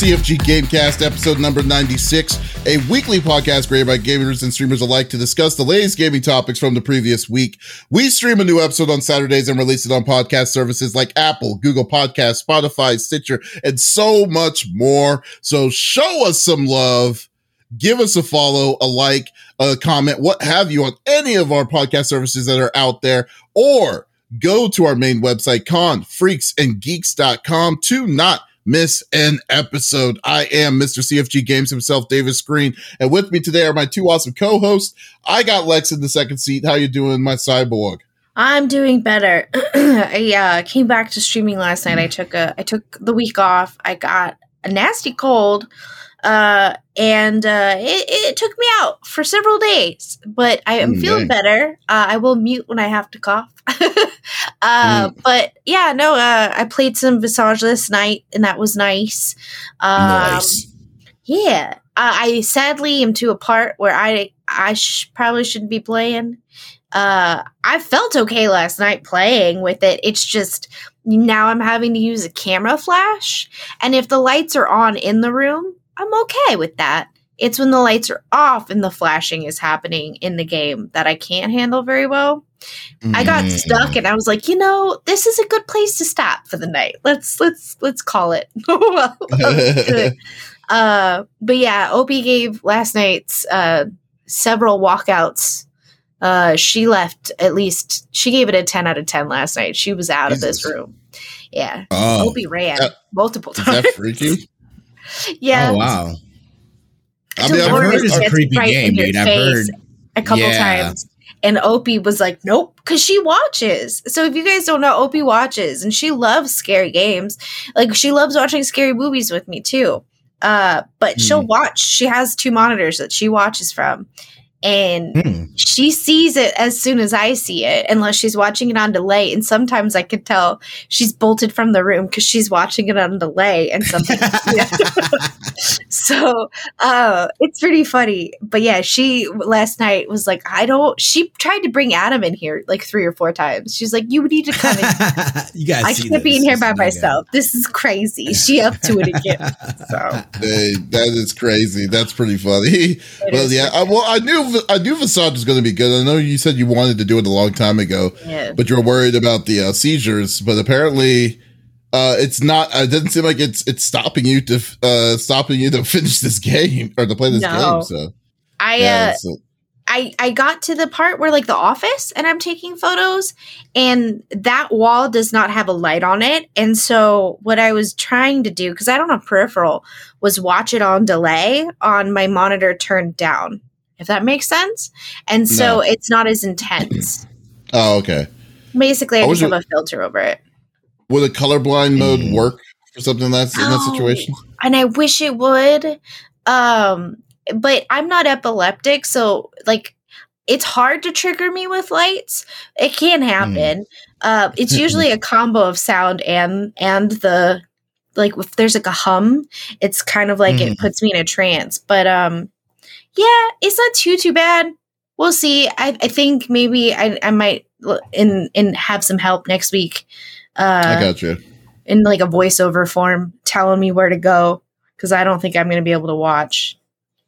CFG Gamecast, episode number 96, a weekly podcast created by gamers and streamers alike to discuss the latest gaming topics from the previous week. We stream a new episode on Saturdays and release it on podcast services like Apple, Google Podcasts, Spotify, Stitcher, and so much more. So show us some love. Give us a follow, a like, a comment, what have you on any of our podcast services that are out there, or go to our main website, confreaksandgeeks.com to not miss an episode. I am Mr. CFG Games himself, Davis Green, and with me today are my two awesome co-hosts. I got Lex in the second seat. How you doing, my cyborg? I'm doing better. I uh, came back to streaming last night. I took a I took the week off. I got a nasty cold uh, and uh, it, it, took me out for several days, but I am mm, feeling better. Uh, I will mute when I have to cough. uh, mm. But yeah, no, uh, I played some Visage last night, and that was nice. Um, nice. Yeah, I sadly am to a part where I I sh- probably shouldn't be playing. Uh, I felt okay last night playing with it. It's just now I'm having to use a camera flash, and if the lights are on in the room, I'm okay with that. It's when the lights are off and the flashing is happening in the game that I can't handle very well. Mm. I got mm. stuck and I was like, you know, this is a good place to stop for the night. Let's let's let's call it. uh, but yeah, Opie gave last night's uh, several walkouts. Uh, she left at least she gave it a 10 out of 10 last night. She was out Jesus. of this room. Yeah. Oh. Opie ran multiple times. Freaky? Yeah. Oh wow. I mean, I've heard it's a creepy right game, dude. I've heard a couple yeah. times. And Opie was like, nope, because she watches. So if you guys don't know, Opie watches and she loves scary games. Like she loves watching scary movies with me too. Uh, but mm. she'll watch. She has two monitors that she watches from and mm. she sees it as soon as I see it, unless she's watching it on delay. And sometimes I could tell she's bolted from the room because she's watching it on delay, and sometimes so uh, it's pretty funny. But yeah, she last night was like, I don't. She tried to bring Adam in here like three or four times. She's like, you need to come in. you guys, I can't be in here by myself. This is crazy. She up to it again. So hey, that is crazy. That's pretty funny. well, yeah. I, well, I knew I knew Visage was going to be good. I know you said you wanted to do it a long time ago, but you were worried about the uh, seizures. But apparently, uh, it's not. Uh, it doesn't seem like it's it's stopping you to uh, stopping you to finish this game or to play this no. game. So I yeah, uh. I I got to the part where like the office and I'm taking photos and that wall does not have a light on it. And so what I was trying to do cuz I don't have peripheral was watch it on delay on my monitor turned down if that makes sense. And so no. it's not as intense. Oh, okay. Basically, I just have a filter over it. Would a colorblind mode mm. work for something that's in that situation? And I wish it would. Um, but I'm not epileptic, so like it's hard to trigger me with lights. It can happen. Mm. Uh, it's usually a combo of sound and and the like if there's like a hum, it's kind of like mm. it puts me in a trance. But um yeah, it's not too too bad. We'll see. I, I think maybe I, I might in in have some help next week. Uh, I got you in like a voiceover form, telling me where to go because I don't think I'm going to be able to watch.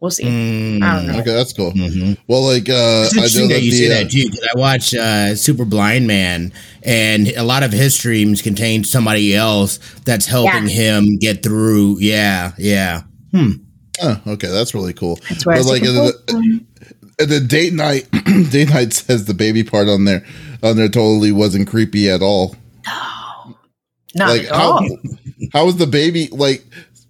We'll see. Mm, I don't know. Okay, that's cool. Mm-hmm. Well, like uh, I know that you the, say that too. Cause I watch uh, Super Blind Man, and a lot of his streams contain somebody else that's helping yeah. him get through. Yeah, yeah. Hmm. Oh, okay, that's really cool. That's where but like the, the date night, date night says the baby part on there on there totally wasn't creepy at all. No, not like at how, all. How was the baby like?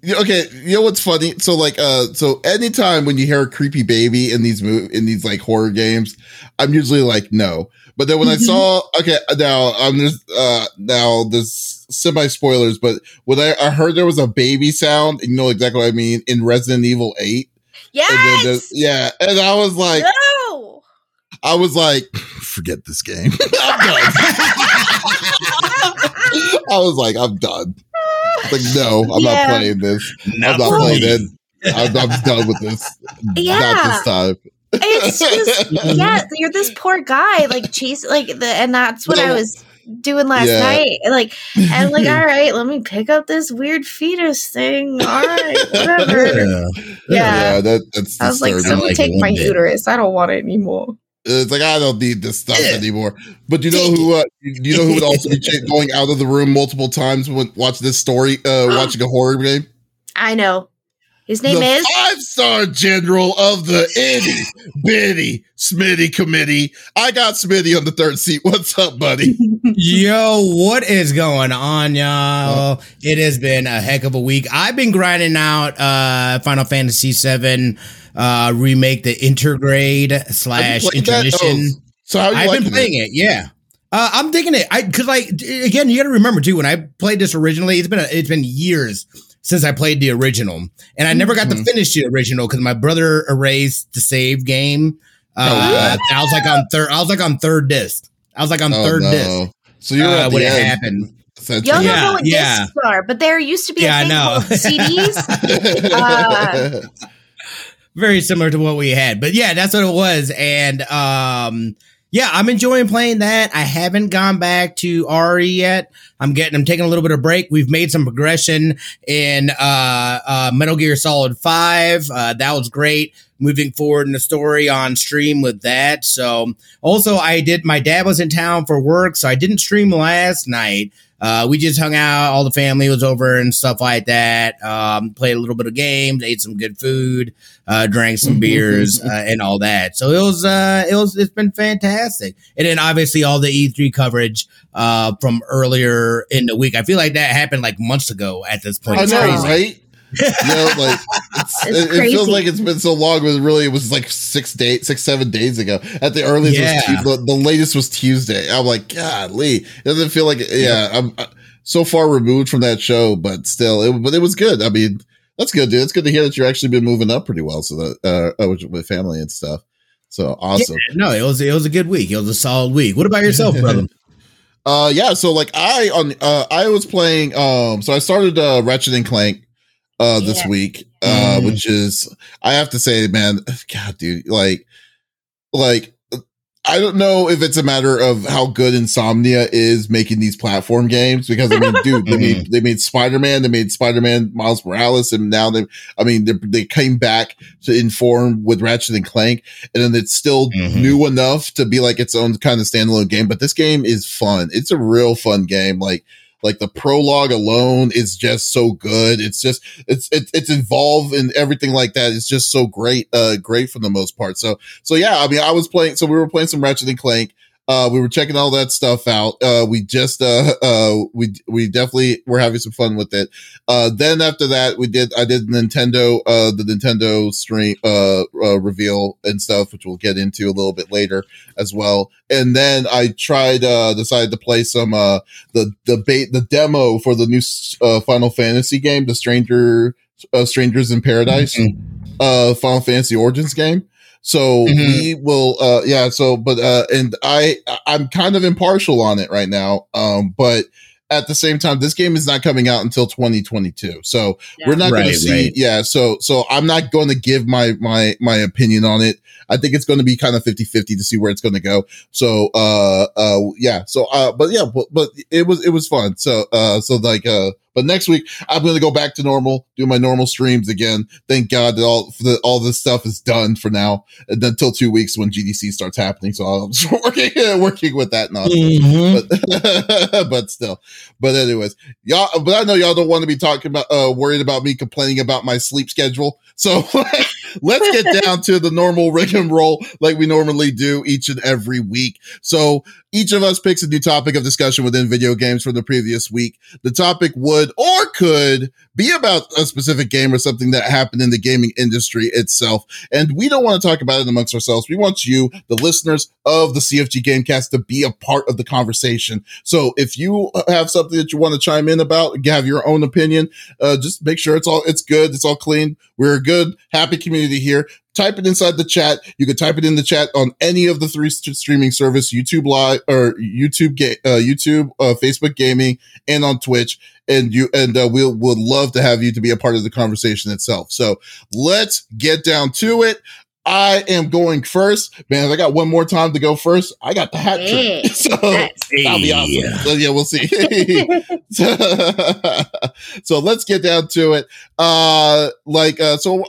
Okay, you know what's funny? So like, uh, so anytime when you hear a creepy baby in these move in these like horror games, I'm usually like, no. But then when I saw, okay, now I'm just uh now this semi spoilers, but when I, I heard there was a baby sound, and you know exactly what I mean in Resident Evil Eight. Yes. yeah, and I was like, no. I was like, forget this game. I'm done. I was like, I'm done. Like, no, I'm yeah. not playing this. Not I'm not playing it. I'm, I'm, done with this. Yeah. Not this time. It's just yeah, you're this poor guy, like chase like the and that's what I was doing last yeah. night. Like, and I'm like, all right, let me pick up this weird fetus thing. All right, whatever. Yeah, yeah. yeah that, that's. I was like, someone like take my bit. uterus. I don't want it anymore. It's like I don't need this stuff anymore. But do you know who? Uh, you know who would also be going out of the room multiple times when watching this story, uh, watching a horror game. I know. His name the is five star general of the itty bitty Smitty committee. I got Smitty on the third seat. What's up, buddy? Yo, what is going on, y'all? It has been a heck of a week. I've been grinding out uh Final Fantasy VII uh remake, the intergrade slash intermission. Oh, so I've been playing it? it yeah. Uh, I'm thinking it. I because like again, you got to remember too. When I played this originally, it's been a, it's been years since I played the original, and I never got mm-hmm. to finish the original because my brother erased the save game. Uh, oh, I was like on third. I was like on third disc. I was like on oh, third no. disc. So you're uh, when it happened. Y'all don't yeah, know what yeah. discs are, but there used to be yeah, a thing called CDs. uh, Very similar to what we had, but yeah, that's what it was. And um, yeah, I'm enjoying playing that. I haven't gone back to RE yet. I'm getting, I'm taking a little bit of break. We've made some progression in uh, uh, Metal Gear Solid Five. Uh, that was great. Moving forward in the story on stream with that. So also, I did. My dad was in town for work, so I didn't stream last night. Uh, we just hung out. All the family was over and stuff like that. Um, played a little bit of games, ate some good food, uh, drank some beers, uh, and all that. So it was, uh, it was, it's been fantastic. And then obviously all the E3 coverage, uh, from earlier in the week. I feel like that happened like months ago at this point. I know, right? you know, like it, it, feels like it's been so long, but really it was like six days, six seven days ago. At the earliest, yeah. the, the, latest was Tuesday. I'm like, Golly, it doesn't feel like yeah. I'm uh, so far removed from that show, but still, it, but it was good. I mean, that's good, dude. It's good to hear that you're actually been moving up pretty well, so that uh, with, with family and stuff. So awesome. Yeah, no, it was it was a good week. It was a solid week. What about yourself, brother? Uh yeah, so like I on uh I was playing um so I started uh Ratchet and Clank uh this yeah. week uh mm. which is I have to say man god dude like like I don't know if it's a matter of how good Insomniac is making these platform games because I mean, dude, they made mm-hmm. they made Spider Man, they made Spider Man Miles Morales, and now they, I mean, they came back to inform with Ratchet and Clank, and then it's still mm-hmm. new enough to be like its own kind of standalone game. But this game is fun; it's a real fun game. Like like the prologue alone is just so good. It's just it's it's it's involved in everything like that. It's just so great, uh, great for the most part. So so yeah, I mean, I was playing. So we were playing some Ratchet and Clank. Uh, we were checking all that stuff out. Uh, we just, uh, uh, we, we definitely were having some fun with it. Uh, then after that, we did, I did Nintendo, uh, the Nintendo stream, uh, uh, reveal and stuff, which we'll get into a little bit later as well. And then I tried, uh, decided to play some, uh, the, the bait, the demo for the new, uh, Final Fantasy game, the Stranger, uh, Strangers in Paradise, mm-hmm. uh, Final Fantasy Origins game. So mm-hmm. we will, uh, yeah. So, but, uh, and I, I'm kind of impartial on it right now. Um, but at the same time, this game is not coming out until 2022. So yeah. we're not right, going to see, right. yeah. So, so I'm not going to give my, my, my opinion on it. I think it's going to be kind of 50 50 to see where it's going to go. So, uh, uh, yeah. So, uh, but yeah, but, but it was, it was fun. So, uh, so like, uh, but next week, I'm going to go back to normal, do my normal streams again. Thank God that all that all this stuff is done for now, and until two weeks when GDC starts happening. So I'm just working working with that nonsense. Mm-hmm. But, but still, but anyways, y'all. But I know y'all don't want to be talking about uh worried about me complaining about my sleep schedule. So let's get down to the normal rig and roll like we normally do each and every week. So each of us picks a new topic of discussion within video games from the previous week. The topic would or could be about a specific game or something that happened in the gaming industry itself. And we don't want to talk about it amongst ourselves. We want you, the listeners of the CFG Gamecast, to be a part of the conversation. So if you have something that you want to chime in about, have your own opinion, uh, just make sure it's all it's good, it's all clean. We're a good, happy community here type it inside the chat. You can type it in the chat on any of the three st- streaming service, YouTube Live or YouTube, ga- uh, YouTube, uh, Facebook Gaming, and on Twitch. And you and uh, we'll would love to have you to be a part of the conversation itself. So let's get down to it. I am going first. Man, if I got one more time to go first, I got the hat Hey, trick. So nice. that'll be awesome. So, yeah, we'll see. so, so let's get down to it. Uh like uh so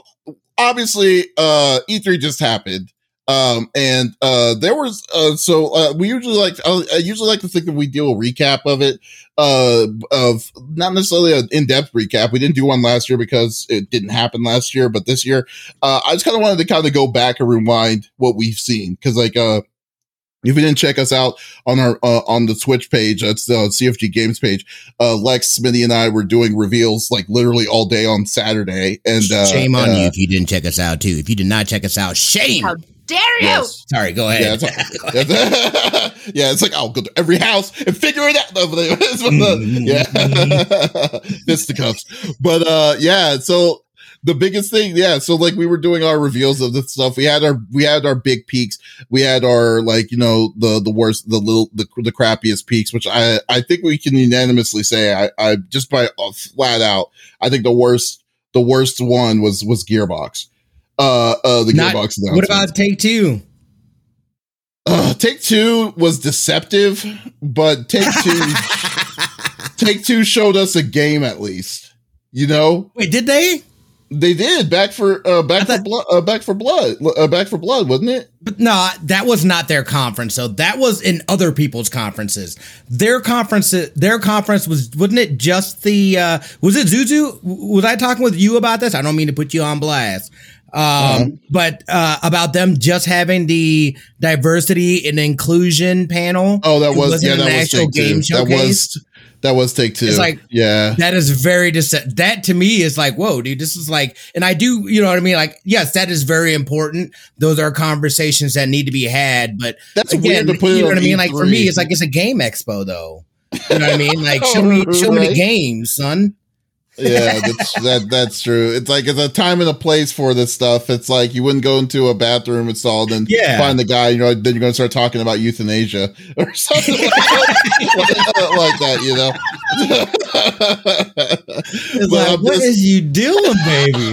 obviously uh E3 just happened. Um and uh there was uh so uh we usually like uh, I usually like to think that we do a recap of it uh of not necessarily an in-depth recap. We didn't do one last year because it didn't happen last year, but this year uh I just kind of wanted to kind of go back and rewind what we've seen cuz like uh if you didn't check us out on our uh, on the Twitch page, that's the CFG Games page. Uh, Lex, Smitty, and I were doing reveals like literally all day on Saturday, and uh, shame on uh, you if you didn't check us out too. If you did not check us out, shame. How dare you? Yes. Sorry, go Yeah, ahead. it's, that's- yeah, it's like I'll go to every house and figure it out. No, but it's one of the- yeah, fisticuffs. But uh, yeah, so the biggest thing, yeah, so like we were doing our reveals of the stuff. We had our we had our big peaks. We had our like you know the the worst, the little the the crappiest peaks, which I I think we can unanimously say I I just by uh, flat out I think the worst the worst one was was Gearbox. Uh, uh, the Not- Gearbox. What about take two? Uh, take two was deceptive, but take two, take two showed us a game at least. You know, Wait, did they? They did back for uh, back I for blood, uh, back for blood, uh, back for blood, wasn't it? But no, that was not their conference. So that was in other people's conferences. Their conference, their conference was, wasn't it just the, uh, was it Zuzu? Was I talking with you about this? I don't mean to put you on blast. Um, Uh-huh. but, uh, about them just having the diversity and inclusion panel. Oh, that was yeah, that was actual game That was that was take two. It's like- yeah, That is very dece- that to me is like, whoa, dude, this is like, and I do, you know what I mean? Like, yes, that is very important. Those are conversations that need to be had, but that's again, weird to put you know what I mean? Like for me, it's like it's a game expo though. You know what I mean? Like show me show me the games, son. Yeah, that's that that's true. It's like it's a time and a place for this stuff. It's like you wouldn't go into a bathroom and stall and Yeah. find the guy. You know, then you're going to start talking about euthanasia or something like, that, like that. You know. It's But like, I'm what just- is you doing, baby?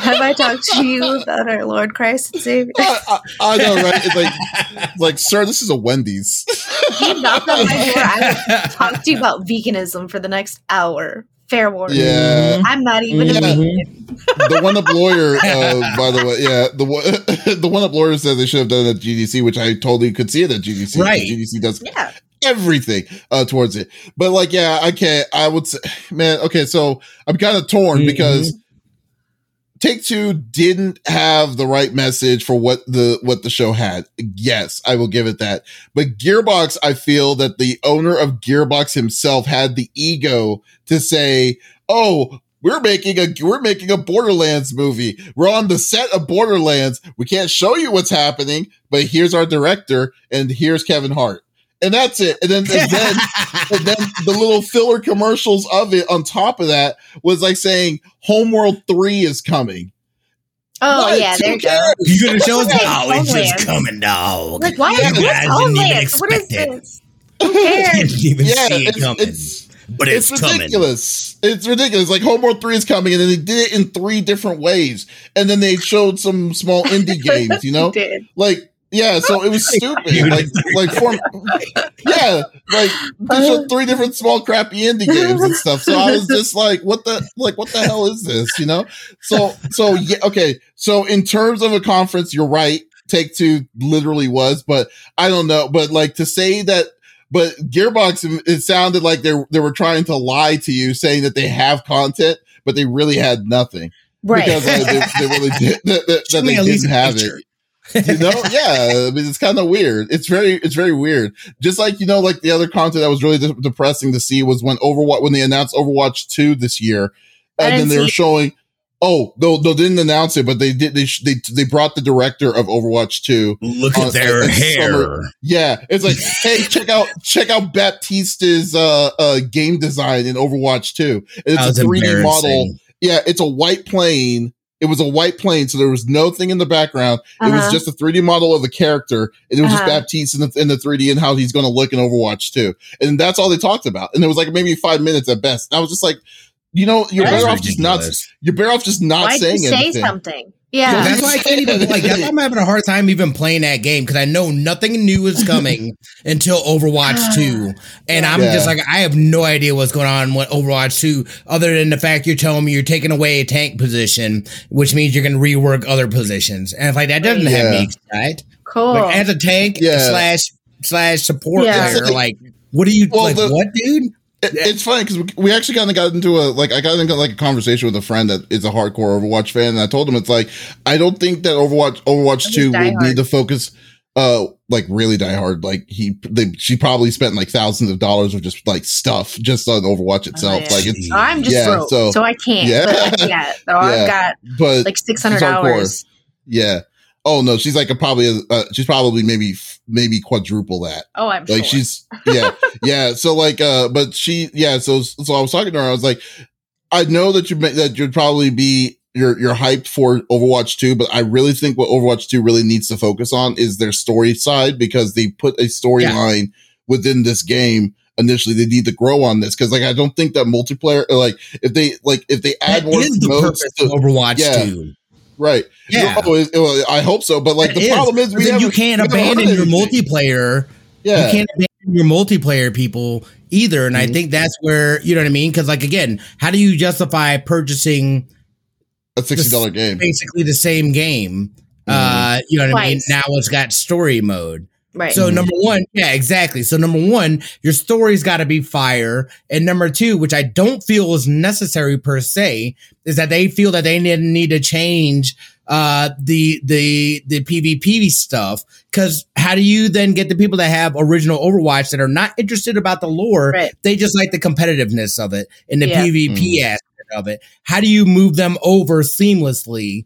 Have I talked to you about our Lord Christ and Savior? I, I, I know, right? It's like, it's like, sir, this is a Wendy's. If you knock on my door, I will talk to you about veganism for the next hour. Fair warning. Yeah. I'm not even a Yeah. vegan. the one up lawyer, uh, by the way, yeah, the one, the one up lawyer said they should have done it at GDC, which I totally could see it at GDC. Right. GDC does Yeah. everything uh, towards it. But like, yeah, I can't. I would say, man, okay. So I'm kind of torn Mhm. because Take Two didn't have the right message for what the what the show had. Yes, I will give it that. But Gearbox, I feel that the owner of Gearbox himself had the ego to say, "Oh." We're making a we're making a Borderlands movie. We're on the set of Borderlands. We can't show you what's happening, but here's our director and here's Kevin Hart, and that's it. And then and then and then the little filler commercials of it on top of that was like saying Homeworld 3 is coming. Oh What? yeah, there Who you go. cares? you gonna show us? Homeland, Oh, it's just coming, dog. Like, why Yeah, is you this guys didn't even Homeland? What is expect it. this? Who cares? didn't even Yeah, see it it's, coming, it's, but it's, it's coming. ridiculous. It's ridiculous. Like Homeworld 3 is coming, and then they did it in three different ways. And then they showed some small indie games, you know? Did. Like, yeah, so it was stupid. like, like form, yeah, like they showed three different small crappy indie games and stuff. So I was just like, what the like what the hell is this? You know? So so yeah, okay. So in terms of a conference, you're right. Take two literally was, but I don't know. But like to say that but Gearbox, it sounded like they they were trying to lie to you, saying that they have content, but they really had nothing Right. because uh, they, they really did, that, that, that they didn't have picture. it you know? Yeah i mean it's kind of weird. It's very it's very weird. Just like you know like the other content that was really de- depressing to see was when overwatch when they announced overwatch 2 this year and then they were showing oh no no they didn't announce it but they did they they, they brought the director of overwatch 2 Look Uh, at their uh, hair. summer- yeah it's like hey check out check out Baptiste's uh uh game design in overwatch 2 And That was it's a 3d model yeah, it's a white plane. It was a white plane, so there was no thing in the background. It was Uh-huh. just a 3D model of a character, and it was Uh-huh. just Baptiste in the, in the 3D and how he's going to look in Overwatch 2. And that's all they talked about. And it was like maybe five minutes at best. And I was just like, you know, you're That is better off just not. ridiculous. You're better off just not Why'd saying you say anything. something? Yeah. That's why I can't even like. That's why I'm having a hard time even playing that game because I know nothing new is coming until Overwatch Two, and I'm Yeah. just like I have no idea what's going on with Overwatch Two, other than the fact you're telling me you're taking away a tank position, which means you're going to rework other positions, and it's like that doesn't have me excited. cool. Like as a tank Yeah. slash slash support Yeah. player, like what do you Well, like? the- what, dude? It, it's funny because we, we actually kind of got into a like I got into like a conversation with a friend that is a hardcore Overwatch fan, and I told him it's like I don't think that Overwatch Overwatch Just Two die would hard. need to focus uh like really die hard like he they, she probably spent like thousands of dollars of just like stuff just on Overwatch itself yeah. like it's I'm just Yeah, broke, so- so, I can't. Yeah. But I can't. So Yeah. I've got but like six hundred hours. yeah oh no she's like a probably uh, she's probably maybe maybe quadruple that Oh, I'm like sure. she's yeah yeah so like uh but she yeah so so i was talking to her i was like i know that you that you'd probably be you're you're hyped for overwatch 2 but i really think what overwatch 2 really needs to focus on is their story side because they put a storyline within this game initially they need to grow on this because like i don't think that multiplayer like if they like if they add That more is the modes purpose to, of Overwatch yeah. Two. Right Yeah. Oh, it- well, i hope so but like It the is. problem is we Then you can't we abandon your multiplayer. yeah You can't abandon your multiplayer people either. And I Mhm. think that's where, you know what I mean? Because, like, again, how do you justify purchasing a $60 game basically the same game? Uh, you know what I mean? Now it's got story mode. Right. So number one, yeah, exactly. So number one, your story's got to be fire, and number two, which I don't feel is necessary per se, is that they feel that they need, need to change uh the the the PvP stuff because how do you then get the people that have original Overwatch that are not interested about the lore? Right. They just like the competitiveness of it and the Yeah. PvP aspect of it. How do you move them over seamlessly?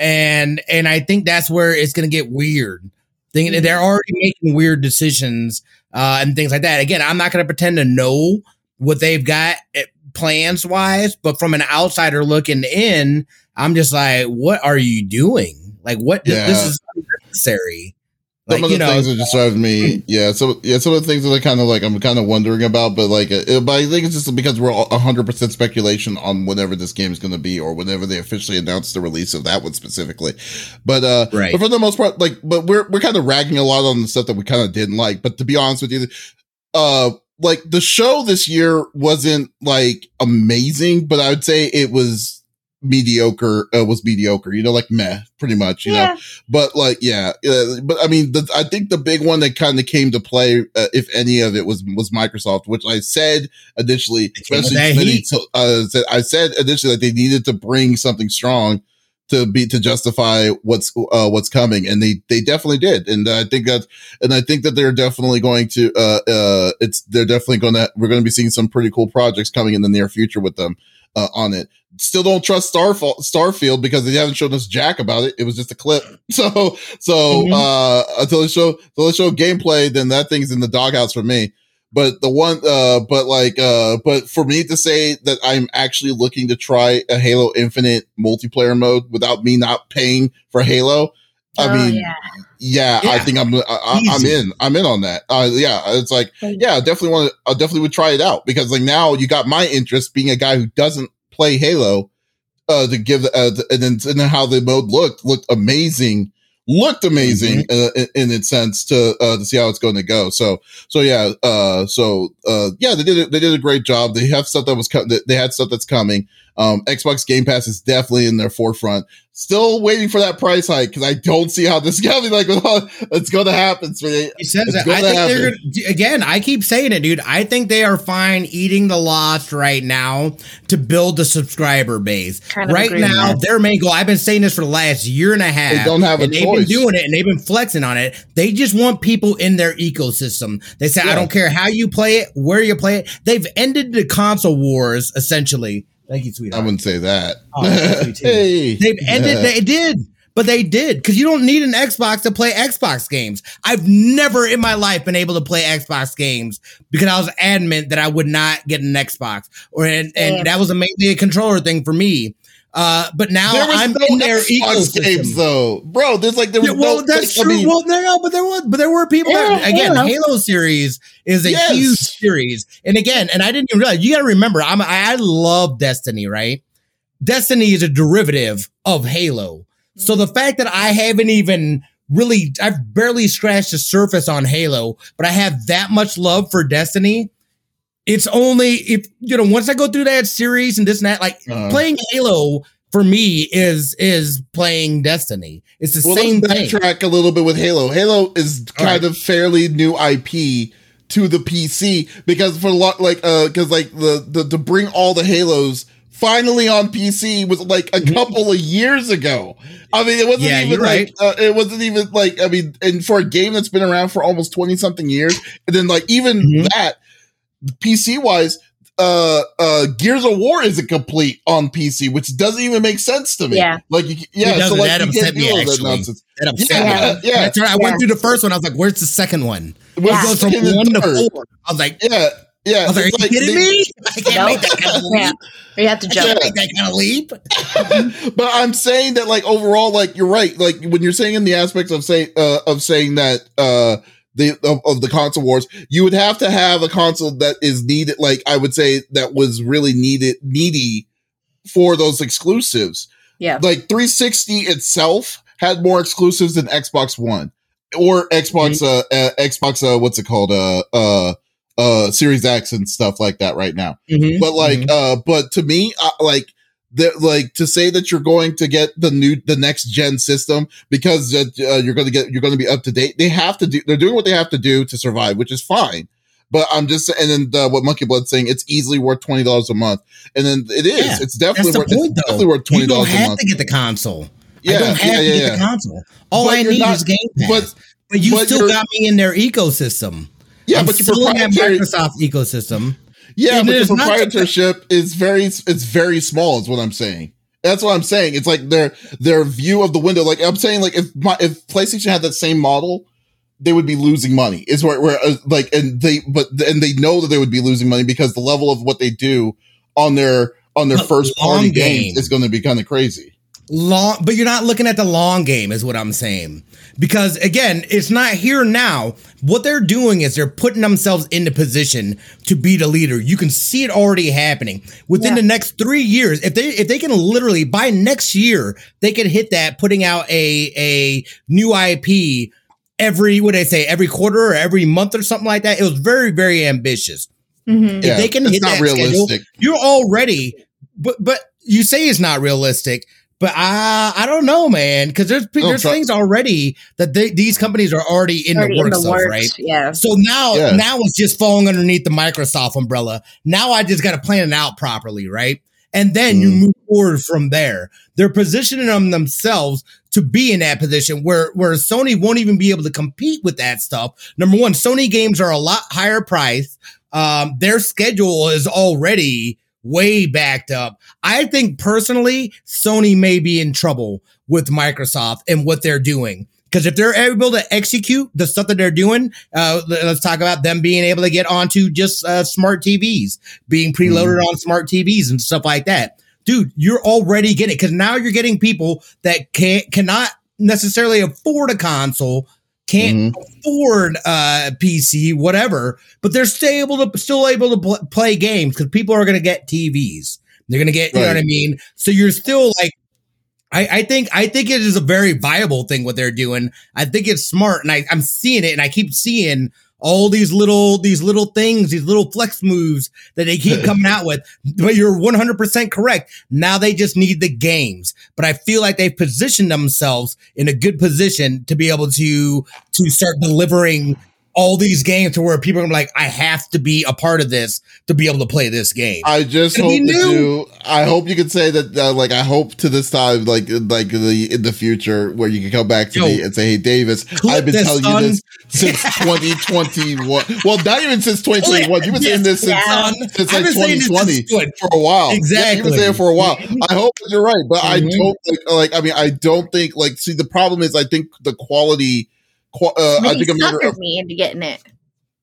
And and I think that's where it's going to get weird. Thinking that they're already making weird decisions uh, and things like that. Again, I'm not going to pretend to know what they've got plans wise, but from an outsider looking in, I'm just like, what are you doing? Like, what? Yeah. This is unnecessary. Some Like, of you the know, things that just drive me, yeah. So yeah, some of the things that I kind of like, I'm kind of wondering about, but like, uh, but I think it's just because we're hundred percent speculation on whenever this game is going to be, or whenever they officially announce the release of that one specifically. But uh, Right. but for the most part, like, but we're we're kind of ragging a lot on the stuff that we kind of didn't like. But to be honest with you, uh, like the show this year wasn't like amazing, but I would say it was mediocre. Uh, was mediocre, you know, like meh, pretty much, you know? But like yeah uh, but i mean the, i think the big one that kind of came to play uh, if any of it was was microsoft which i said initially especially that to- uh, said- i said initially that they needed to bring something strong to be to justify what's uh what's coming and they they definitely did and i think that and i think that they're definitely going to uh uh it's they're definitely gonna we're gonna be seeing some pretty cool projects coming in the near future with them uh, on it still don't trust Starf- Starfield because they haven't shown us jack about it. It was just a clip. So, so, Mhm. uh, until they show, until they show gameplay, then that thing's in the doghouse for me. But the one, uh, but like, uh, but for me to say that I'm actually looking to try a Halo Infinite multiplayer mode without me not paying for Halo, I Oh, mean, yeah. Yeah, I think I'm, I, I, I'm in, I'm in on that. Uh, yeah, it's like, yeah, I definitely want to, I definitely would try it out because like now you got my interest being a guy who doesn't play Halo, uh, to give, uh, and then, and then how the mode looked, looked amazing, looked amazing, uh, in, in its sense to, uh, to see how it's going to go. So, so yeah, uh, so, uh, yeah, they did it, they did a great job. They have stuff that was, co- they had stuff that's coming. Um, Xbox Game Pass is definitely in their forefront. Still waiting for that price hike because I don't see how this is going to be like it's going to happen. So they- He says It's that. gonna I think they're gonna again. I keep saying it, dude. I think they are fine eating the loss right now to build the subscriber base. Kind of right now, that. their main goal. I've been saying this for the last year and a half. They don't have a and they've choice. been doing it, and they've been flexing on it. They just want people in their ecosystem. They say, Yeah. "I don't care how you play it, where you play it." They've ended the console wars essentially. Thank you, sweetheart. I wouldn't say that. Oh, that's me too. hey, They've ended. They did, but they did because you don't need an Xbox to play Xbox games. I've never in my life been able to play Xbox games because I was adamant that I would not get an Xbox, or and, Same. and that was a mainly a controller thing for me. Uh, but now I'm no in their Xbox games though, bro. There's like there was Yeah, well, no. that's like, true. I mean, well, no, but there was, but there were people that again, Halo. Halo series is a Yes. huge series, and again, and I didn't even realize. You got to remember, I'm I, I love Destiny, right? Destiny is a derivative of Halo. So the fact that I haven't even really, I've barely scratched the surface on Halo, but I have that much love for Destiny. It's only if, you know, once I go through that series and this and that, like Uh-huh. playing Halo for me is, is playing Destiny. It's the Well, same let's thing. backtrack a little bit with Halo. Halo is kind right. of fairly new IP to the PC because for a lot, like, uh, because like the, the to bring all the Halos finally on PC was like a Mhm. couple of years ago. I mean, it wasn't Yeah, even like uh, it wasn't even like I mean, and for a game that's been around for almost twenty something years, and then like even Mhm. that PC wise. Uh, uh, Gears of War isn't complete on PC, which doesn't even make sense to me. Yeah. like you, yeah, so doesn't. like That you upset can't me, do all that That upset Yeah, me. yeah. That's right. I Yeah. went through the first one. I was like, where's the second one? It goes from in the one to third? four. I was like, Yeah, yeah. I was like, are you like kidding they- me? I can't Nope. make that kind of Yeah. leap. You have to I jump. can't make that kind of leap. but I'm saying that like overall, like you're right. Like when you're saying in the aspects of say uh, of saying that uh the of, of the console wars, you would have to have a console that is needed. Like I would say that was really needed needy for those exclusives. Yeah. Like 360 itself had more exclusives than Xbox One or Xbox uh, uh Xbox uh what's it called uh uh uh Series X and stuff like that right now. Mhm, but like mhm. uh but to me like the like to say that you're going to get the new the next gen system because uh, uh, you're going to get you're going to be up to date they have to do they're doing what they have to do to survive which is fine but i'm just and then the, what monkey blood's saying it's easily worth $20 a month and then it is Yeah, it's definitely worth point, it's definitely worth $20 you don't a have month to get the console. I yeah don't have yeah to yeah, get yeah. the console. All But I need not- is Game Pass. but But, you but still got me in their ecosystem. yeah I'm but your still in that Microsoft ecosystem. Yeah, but the there's not- proprietorship is very it's very small. Is what I'm saying. That's what I'm saying. It's like their their view of the window. Like I'm saying, like if my, if PlayStation had that same model, they would be losing money. Is where where uh, like and they but and they know that they would be losing money because the level of what they do on their on their But first party long games game. is going to be kind of crazy. Long but you're not looking at the long game is what i'm saying because again it's not here now what they're doing is they're putting themselves into position to be the leader you can see it already happening within Yeah. the next three years if they if they can literally by next year they could hit that putting out a a new ip every what did i say every quarter or every month or something like that it was very very ambitious Mhm. Yeah, they can it's hit not that schedule, realistic. you're already but but you say it's not realistic but i i don't know man because there's Oh, there's try- things already that they, these companies are already in Already the works of right Yeah. so now Yeah. now it's just falling underneath the microsoft umbrella now i just got to plan it out properly right and then you Mm. move forward from there they're positioning them themselves to be in that position where where sony won't even be able to compete with that stuff number one sony games are a lot higher price um, their schedule is already way backed up. I think personally, Sony may be in trouble with Microsoft and what they're doing. Because if they're able to execute the stuff that they're doing, uh, let- let's talk about them being able to get onto just uh, smart TVs, being preloaded on smart TVs and stuff like that. Dude, you're already getting because now you're getting people that can't cannot necessarily afford a console, can't mm-hmm. afford a PC, whatever, but they're still able to still able to pl- play games because people are going to get TVs. They're going to get, you know what I mean. So you're still like, I, I think I think it is a very viable thing what they're doing. I think it's smart, and I, I'm seeing it, and I keep seeing all these little these little things, these little flex moves that they keep coming out with. But you're 100 percent correct. Now they just need the games. But I feel like they've positioned themselves in a good position to be able to to start delivering all these games to where people are like, I have to be a part of this to be able to play this game. I just And hope we that you. I hope you could say that. Uh, like I hope to this time, like like the in the future, where you can come back to Yo, me and say, "Hey, Davis, I've been telling son." you this since 2021. well, not even since 2021. You've been saying this since, Yeah. since like been saying this 2020 for a while. Yeah, you've been saying it for a while. I hope that you're right, but I Mhm. don't like. Like I mean, I don't think like. See, the problem is, I think the quality. Qua- Uh, I think a matter of. me into getting it.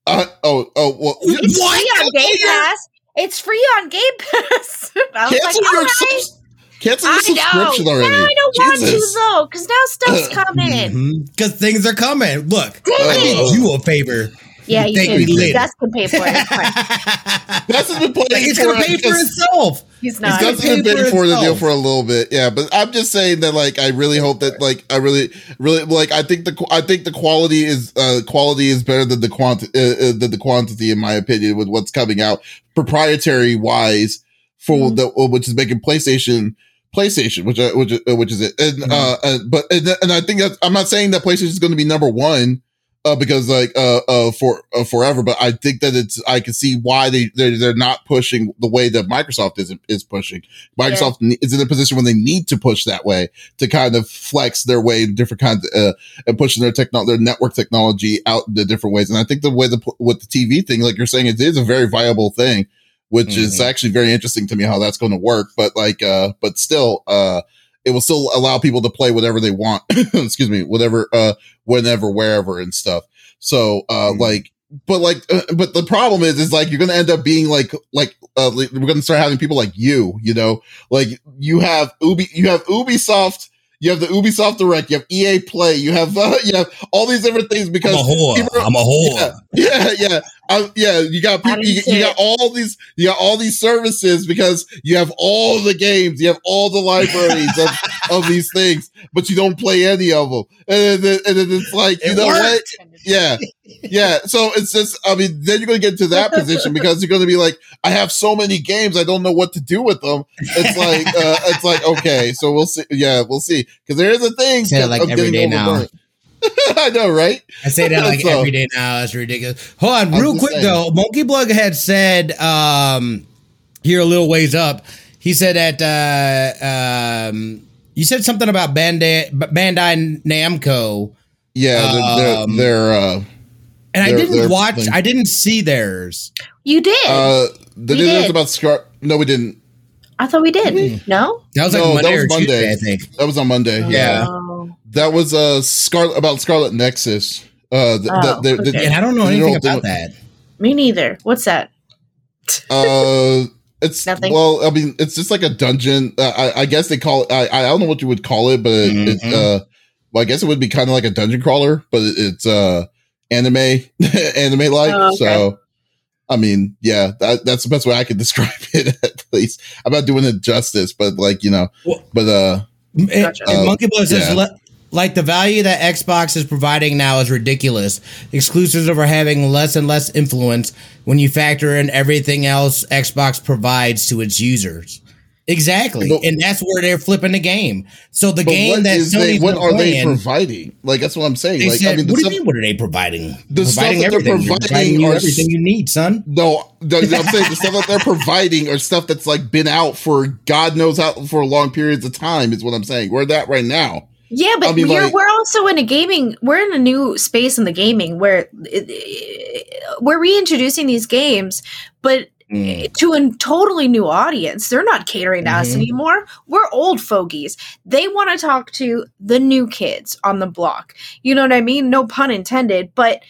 Uh, oh, oh, well. What? It's free on Game Pass. It's free on Game Pass. I was like, Cancel all your right. subs- cancel your I subscription know. already. No, I don't want to though, because now stuff's coming. Because Mm-hmm. things are coming. Look, Dang I it. did you a favor. Yeah, you Thank can. you. Gus can pay for it. It's fine. Gus has been playing. Like, it's for gonna pay for himself. He's He's not. Gus pay has been for paying for the deal for a little bit, yeah. But I'm just saying that, like, I really hope that, like, I really, really, like, I think the, I think the quality is, uh, quality is better than the quantity, uh, uh, than the quantity, in my opinion, with what's coming out proprietary wise for Mhm. the, uh, which is making PlayStation. PlayStation, which uh, which uh, which is it, and Mhm. uh, uh, but and, and I think that I'm not saying that PlayStation is going to be number one, uh, because like uh, uh for uh, forever. But I think that it's I can see why they they're, they're not pushing the way that Microsoft is is pushing. Microsoft ne- is in a position when they need to push that way to kind of flex their way in different kinds uh, and pushing their techno their network technology out the different ways. And I think the way the with the TV thing, like you're saying, it is a very viable thing. Which is Mhm. actually very interesting to me how that's going to work, but like, uh, but still, uh, it will still allow people to play whatever they want. excuse me, whatever, uh, whenever, wherever and stuff. So, uh, Mhm. like, but like, uh, but the problem is, is like, you're going to end up being like, like, uh, we're going to start having people like you, you know, like you have Ubi, you have Ubisoft, you have the Ubisoft Direct, you have EA Play, you have, uh, you have all these different things I'm because a whore. people- I'm a whore. yeah, yeah, yeah. Um, yeah, you got people, you, you got all these, you got all these services because you have all the games, you have all the libraries of, of these things, but you don't play any of them. And then, and then it's like, you It know what? Yeah, yeah. So it's just, I mean, then you're going to get to that position because you're going to be like, I have so many games, I don't know what to do with them. It's like, uh, it's like, okay, so we'll see. Yeah, we'll see. Because there is a thing. Say it like of every getting now. I know, right? I say that like So- every day now. It's ridiculous. Hold on, real quick saying. though. Monkey Blood had said um here a little ways up. He said that uh um you said something about Bandai Bandai Namco, Yeah, they're, they're, Um, they're uh, and I didn't watch. thing. I didn't see theirs. You did. Uh, the We did. about Scar. No, we didn't. I thought we did. No. That was like No, that Monday was or Monday. Tuesday, I think. That was on Monday. Yeah. Oh. that was uh Scarlet about Scarlet Nexus. Uh, th- Oh, th- th- okay. And I don't know anything about doing- that. Me neither. What's that? uh, it's Nothing? well, I mean, it's just like a dungeon. Uh, I, I guess they call it. I, I don't know what you would call it, but it, it's Mhm. uh, well, I guess it would be kind of like a dungeon crawler, but it's uh anime anime like. Oh, okay. So, I mean, yeah, that, that's the best way I could describe it. At least I'm not doing it justice, but like you know, Well- but uh. And- Gotcha. and Uh, Monkey Blood says, yeah. like the value that Xbox is providing now is ridiculous. Exclusives are having less and less influence when you factor in everything else Xbox provides to its users. Exactly, But- and that's where they're flipping the game. So the game what that is they, Sony's what been are they playing, providing? Like that's what I'm saying. they like said, I mean, the "What do stuff, you mean? What are they providing? the stuff providing that they're everything. They're providing providing you are everything s- you need, son." no, the, I'm saying the stuff that they're providing are stuff that's like been out for God knows how for long periods of time. Is what I'm saying. We're that right now. Yeah, but I mean, we're, like- we're also in a gaming. We're in a new space in the gaming where it, it- we're reintroducing these games, but Mm. to a totally new audience. They're not catering to us Mhm. anymore. We're old fogies. They want to talk to the new kids on the block. You know what I mean? No pun intended, but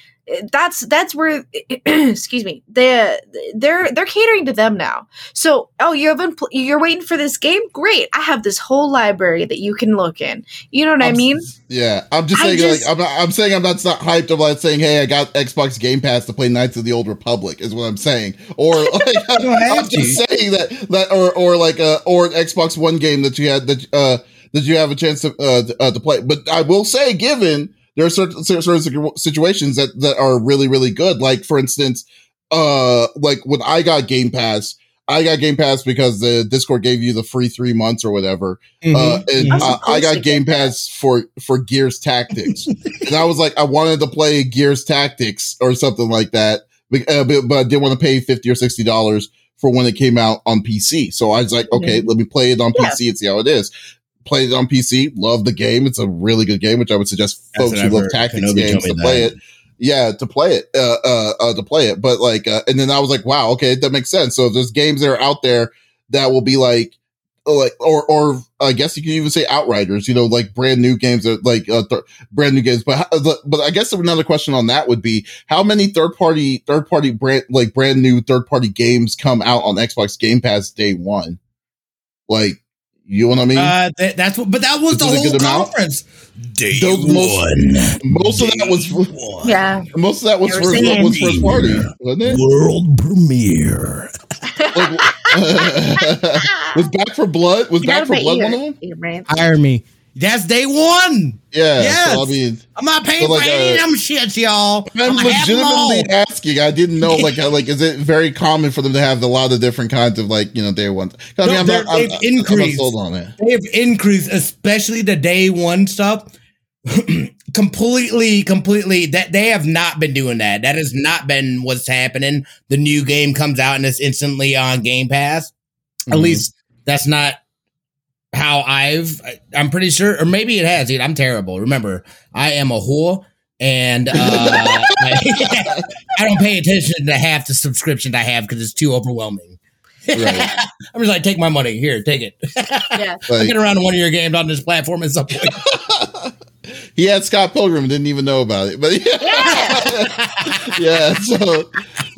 that's that's where excuse me. They they're they're catering to them now. So, oh, you haven't pl- you're waiting for this game? Great. I have this whole library that you can look in. You know what i I'm- mean? Yeah, I'm just I saying. just- like I'm, not, I'm saying I'm not, not hyped of like saying, "Hey, I got Xbox Game Pass to play Knights of the Old Republic." Is what I'm saying. Or like I'm just saying that that or or like uh or an Xbox One game that you had that uh that you have a chance to uh, to, uh, to play. But I will say, given there are certain certain situations that that are really really good. Like for instance, uh, like when I got Game Pass. I got Game Pass because the Discord gave you the free three months or whatever, uh, Mhm. and I'm uh, I got Game. Pass for for Gears Tactics, and I was like, I wanted to play Gears Tactics or something like that, but, uh, but, but I didn't want to pay fifty or sixty dollars for when it came out on PC. So I was like, okay, let me play it on Yeah. PC and see how it is. Played it on PC, love the game. It's a really good game, which I would suggest That's folks who love tactics Kenobi games to play that. it. Yeah, to play it, uh, uh, uh, to play it. But like, uh, and then I was like, wow, okay, that makes sense. So if there's games that are out there that will be like, like, or, or I guess you can even say outriders, you know, like brand new games that like, uh, th- brand new games. But, the- but I guess another question on that would be how many third party, third party brand, like brand new third party games come out on Xbox Game Pass day one? Like, You know what I mean? Uh, that, that's what, but that was Is the whole conference. Day Those most- one, most of that was one. Yeah. most of that was They were first was first party, wasn't it? world premiere. Was Back 4 Blood? Was You Back 4 Blood you- one of them? you right. Hire me. That's day one. Yeah. Yes. So I mean, I'm not paying So, like, for any of uh, them shits, y'all. I'm I'ma have them all. legitimately asking. I didn't know, like, like, is it very common for them to have a lot of different kinds of, like, you know, day ones? 'Cause, I No, mean, I'm not, I'm, they've I'm increased. sold on it. they have increased, especially the day one stuff. completely, completely. That they have not been doing that. That has not been what's happening. The new game comes out and it's instantly on Game Pass. At Mhm. least that's not how I've. I'm pretty sure, or maybe it has. Dude, I'm terrible. Remember, I am a whore. And uh, I, I don't pay attention to half the subscriptions I have because it's too overwhelming. Right. I'm just like, take my money here, take it. Yeah. I'll Like, get around to one of your games on this platform at some point. he had Scott Pilgrim and didn't even know about it, but yeah, yeah. So,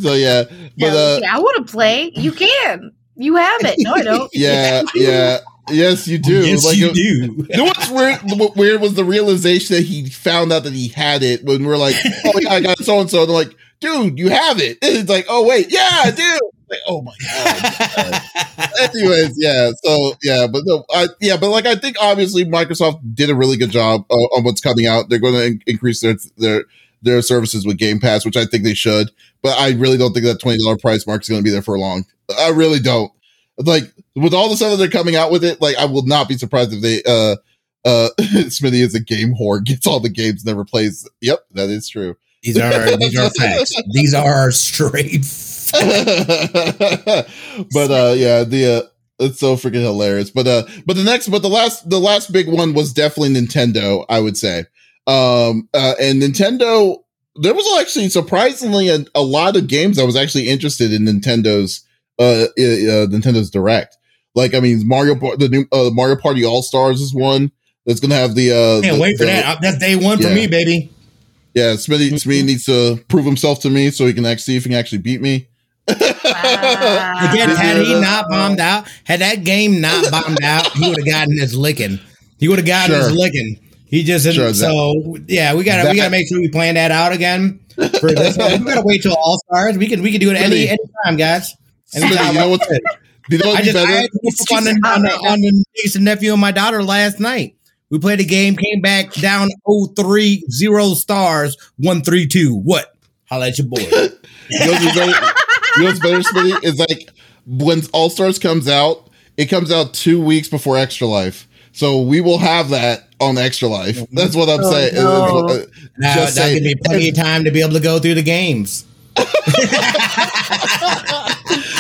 so yeah, but Yeah, uh, yeah, I want to play. You can. You have it. No, I don't. yeah, yeah, yes, you do. Yes, like, you do. You know what's weird? What weird was the realization that he found out that he had it when we are like, "Oh yeah, I got so and so." They're like, "Dude, you have it." And it's like, "Oh wait, yeah, I do." Like, oh my god. Anyways, yeah. So yeah, but no, I, yeah, but like I think obviously Microsoft did a really good job uh, on what's coming out. They're going to in- increase their their their services with Game Pass, which I think they should. But I really don't think that twenty dollar price mark is going to be there for long. I really don't. Like with all the stuff that they're coming out with it, like I will not be surprised if they uh uh Smitty is a game whore, gets all the games, never plays. Yep, that is true. These are these are facts. These are straight. but uh yeah the uh it's so freaking hilarious but uh but the next but the last the last big one was definitely nintendo i would say um uh and nintendo there was actually surprisingly a, a lot of games i was actually interested in nintendo's uh, uh uh, nintendo's direct like i mean mario the new uh, mario party all stars is one that's gonna have the uh Can't the- wait for the- that. That's day one for me, baby. yeah smitty smitty needs to prove himself to me so he can actually see if he can actually beat me Wow. Again, had he Yeah. not bombed out, had that game not bombed out, he would have gotten his licking. He would have gotten Sure. his licking. He just Sure, that- so yeah. We gotta that- we gotta make sure we plan that out again for this. We gotta wait till All Stars. We can we can do it any any time, guys. Smitty, Anytime. you know what's you know I what'd be just I had to on the, on the on the niece and nephew and my daughter last night. We played a game, came back down 03, zero stars, one three two. What? Holla at your boy. You know what's better? You know what's better, Smitty? Is like when All Stars comes out, it comes out two weeks before Extra Life. So we will have that on Extra Life. That's what I'm Oh, saying. no. Uh, Now Just that saying. give me plenty of time to be able to go through the games.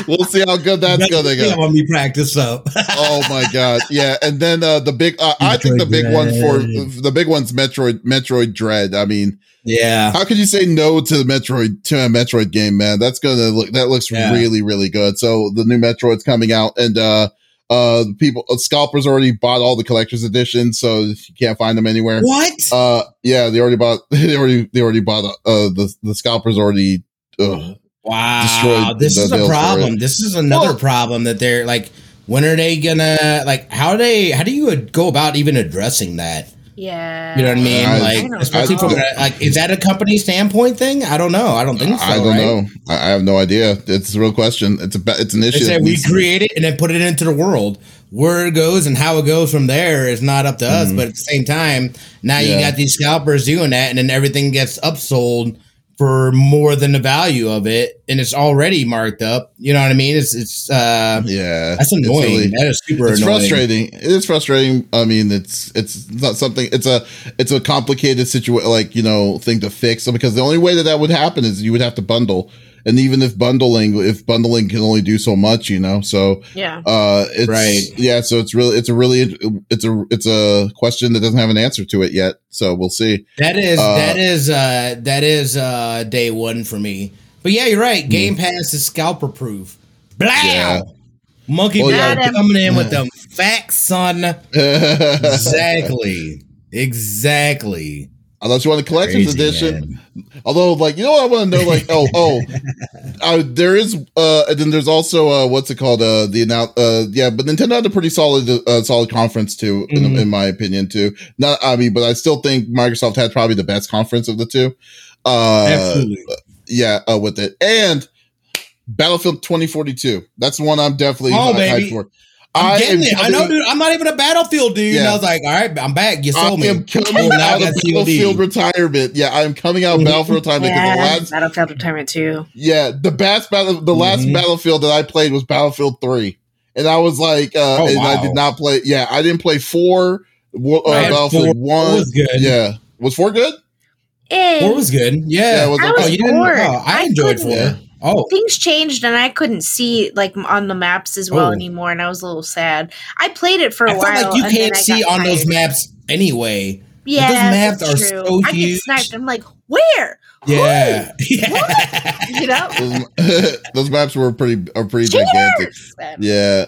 We'll see how good that's gonna Yeah, go. when we practice up. Oh my god, yeah. And then uh, the big, uh, I think the big one for the big one's Metroid, Metroid Dread. I mean, yeah. how could you say no to the Metroid to a Metroid game, man? That's gonna look that looks Yeah. really really good. So the new Metroid's coming out, and uh, uh, people uh, scalpers already bought all the collector's editions, so you can't find them anywhere. What? Uh, yeah, they already bought. They already they already bought. Uh, the the scalpers already. Wow. destroyed This the is a problem. it. This is another Well- problem that they're like, when are they gonna, like, how do they, how do you go about even addressing that? Yeah. You know what I mean? I- I like, don't especially know. from, a, like, is that a company standpoint thing? I don't know. I don't think so. I don't right? know. I, I have no idea. It's a real question. It's a it's an They issue. said we create it and then put it into the world. Where it goes and how it goes from there is not up to us. Mhm. But at the same time, now you got these scalpers doing that, and then everything gets upsold for more than the value of it, and it's already marked up. You know what I mean? It's it's uh, yeah, that's annoying. really- that is super it's annoying. frustrating. It is frustrating. I mean, it's it's not something. It's a it's a complicated situation, like you know, thing to fix. So because the only way that that would happen is you would have to bundle, and even if bundling, if bundling can only do so much, you know, so Yeah. uh, it's Right. Yeah, so it's really it's a really it's a it's a question that doesn't have an answer to it yet. So we'll see. That is Uh, that is uh that is uh day one for me. But yeah, you're right. Game Pass is scalper proof. Blow. Hmm. Yeah. Monkey Ball yeah. coming in with them facts, son. Exactly. Exactly. Unless you want a collector's Crazy, edition. Although, like, you know what I want to know? Like, oh, oh, uh, there is, uh, and then there's also, uh, what's it called? Uh, the announce, uh, yeah, but Nintendo had a pretty solid, uh, solid conference too, in, Mhm. in my opinion, too. Not, I mean, but I still think Microsoft had probably the best conference of the two. Uh, Absolutely. yeah, uh, with it. And Battlefield 2042. That's the one I'm definitely Oh, hyped for. I'm getting am it. I know, dude. I'm not even a battlefield dude. And I was like, all right, I'm back. You I sold me. am coming Oh, now out of got COD. Battlefield retirement. Yeah, I am coming out of Mhm. Battlefield retirement because the Yeah, last Battlefield Retirement too. Yeah, the best battle, the last Mhm. Battlefield that I played was Battlefield Three, and I was like, uh, Oh, and I did not play. Yeah, I didn't play four. Uh, Battlefield four. One Four was good. Yeah, was four good? Eh, Four was good. Yeah. Yeah, it was I okay. was oh, you didn't? bored. Oh, I I enjoyed couldn't- four. Yeah. Oh, things changed and I couldn't see like on the maps as well Oh. anymore, and I was a little sad. I played it for a I while. like you and can't I see got on those maps anyway. Yeah, those maps are true. so I get huge. sniped. I'm like, where? Yeah. yeah. You know? Those, those maps were pretty are pretty gigantic. Yeah,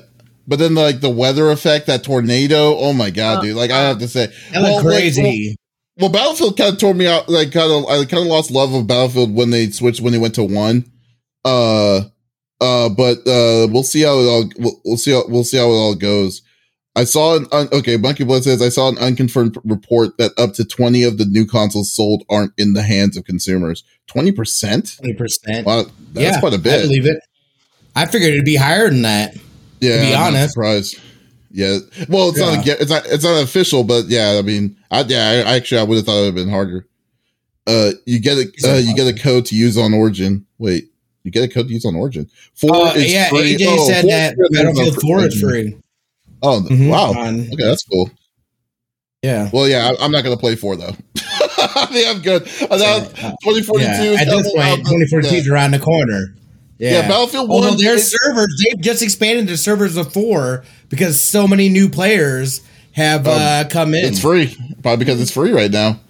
but then like the weather effect, that tornado. Oh my god, Oh, dude! Like I have to say, That looked like, crazy. well, Battlefield kind of tore me out. Like kind of, I kind of lost love of Battlefield when they switched when they went to one. Uh, uh, but uh, we'll see how it all. We'll, we'll see how we'll see how it all goes. I saw an un, okay. Monkey Blood says I saw an unconfirmed report that up to twenty of the new consoles sold aren't in the hands of consumers. Twenty percent. Twenty percent. That's yeah, quite a bit. believe it. I figured it'd be higher than that. Yeah, be I'm not honest. surprised. Yeah, well, it's not Yeah. a, it's not it's not official, but yeah, I mean, I, yeah, I, actually I would have thought it would have been harder. Uh, you get a uh, you get a code to use on Origin. Wait, you get a code to use on Origin. Four Uh, is yeah, free. AJ Oh, said four that Battlefield 4 is free. Oh Mhm, wow, on- okay, that's cool. yeah. Well, yeah, I, I'm not gonna play four though. I think I'm good. Uh, now, Uh, 2042 yeah. At this point, uh, 2014 is yeah. around the corner. Yeah, Yeah. Battlefield Although One. their is- servers, they've just expanded their servers of four because so many new players have Um, uh, come in. it's free, probably because it's free right now.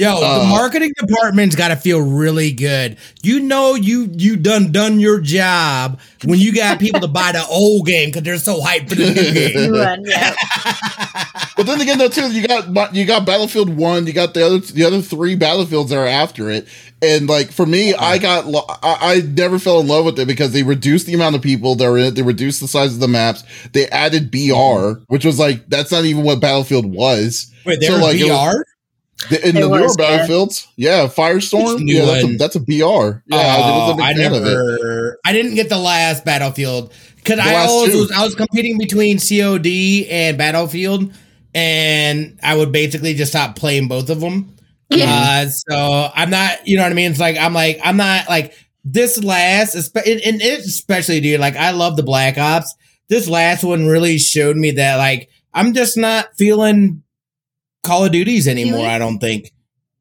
Yo, the Uh, marketing department's got to feel really good. You know, you you done done your job when you got people to buy the old game because they're so hyped for the new game. New one, yeah. But then again, though, too, you got you got Battlefield One, you got the other the other three Battlefields that are after it, and like for me, I got lo- I, I never fell in love with it because they reduced the amount of people that are in it, they reduced the size of the maps, they added BR, which was like that's not even what Battlefield was. Wait, there So, like, it was- VR. The- in It the newer was, yeah. Battlefields, yeah, Firestorm, new yeah, that's a, that's a BR. Yeah, I Oh, wasn't a big I fan of it. never. I didn't get the last Battlefield because I always was. I was competing between COD and Battlefield, and I would basically just stop playing both of them. Yeah. Uh, so I'm not. You know what I mean? It's like I'm like I'm not like this last, and, and it especially, dude. Like I love the Black Ops. This last one really showed me that like I'm just not feeling Call of Duties anymore. Really? I don't think.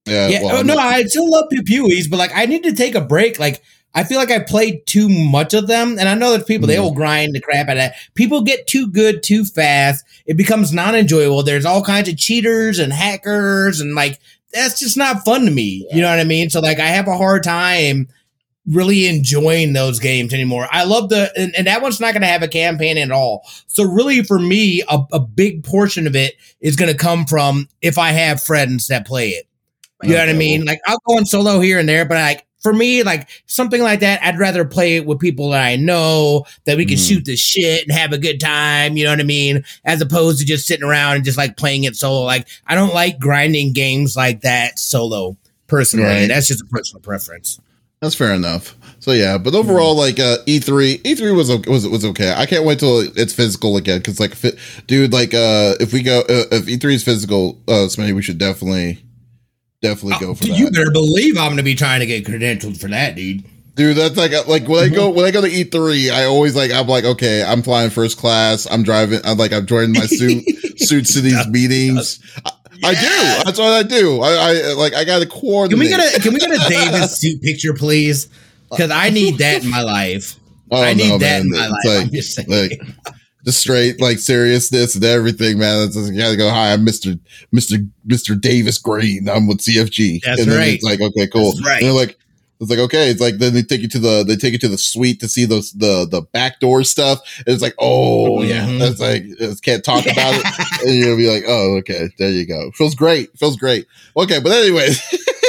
Yeah, Yeah, well, oh, no, not- I still love pew pewies, but like I need to take a break. Like I feel like I played too much of them, and I know that people they Mhm. will grind the crap out of that. People get too good too fast; it becomes non enjoyable. There's all kinds of cheaters and hackers, and like that's just not fun to me. You know what I mean? So like I have a hard time really enjoying those games anymore. I love the and, and that one's not going to have a campaign at all. So really, for me, a, a big portion of it is going to come from if I have friends that play it. You know what I Okay, mean? Like I'll go on solo here and there, but like for me, like something like that, I'd rather play it with people that I know that we can Mhm. shoot the shit and have a good time. You know what I mean? As opposed to just sitting around and just like playing it solo. Like I don't like grinding games like that solo. Personally, Right. that's just a personal preference. That's fair enough. So yeah, but overall, like uh, E3, E3 was was was okay. I can't wait till it's physical again because, like, fi- dude, like, uh, if we go, uh, if E3 is physical, uh, Smitty, we should definitely, definitely go for Dude, that. you better believe I'm gonna be trying to get credentialed for that, dude. Dude, that's like uh, like when I go when I go to E3, I always like I'm like okay, I'm flying first class. I'm driving. I'm like I'm joining my suit suits to these meetings. I, I do. That's what I do. I, I like I got to coordinate. Can we get a Can we get a Davis suit picture, please? Because I need that in my life. Oh, I need no, that man. in my life. It's like- I'm just saying. like the straight like seriousness and everything, man. It's just, you gotta go. Hi, I'm Mister Mister Mister Davis Green. I'm with CFG. That's and then right. It's like okay, cool. That's right. And they're like, It's like okay, it's like then they take you to the they take you to the suite to see those the the backdoor stuff. And it's like oh yeah, Mhm. that's like it's, can't talk about it, and you'll be like oh okay, there you go. Feels great, feels great. Okay, but anyways,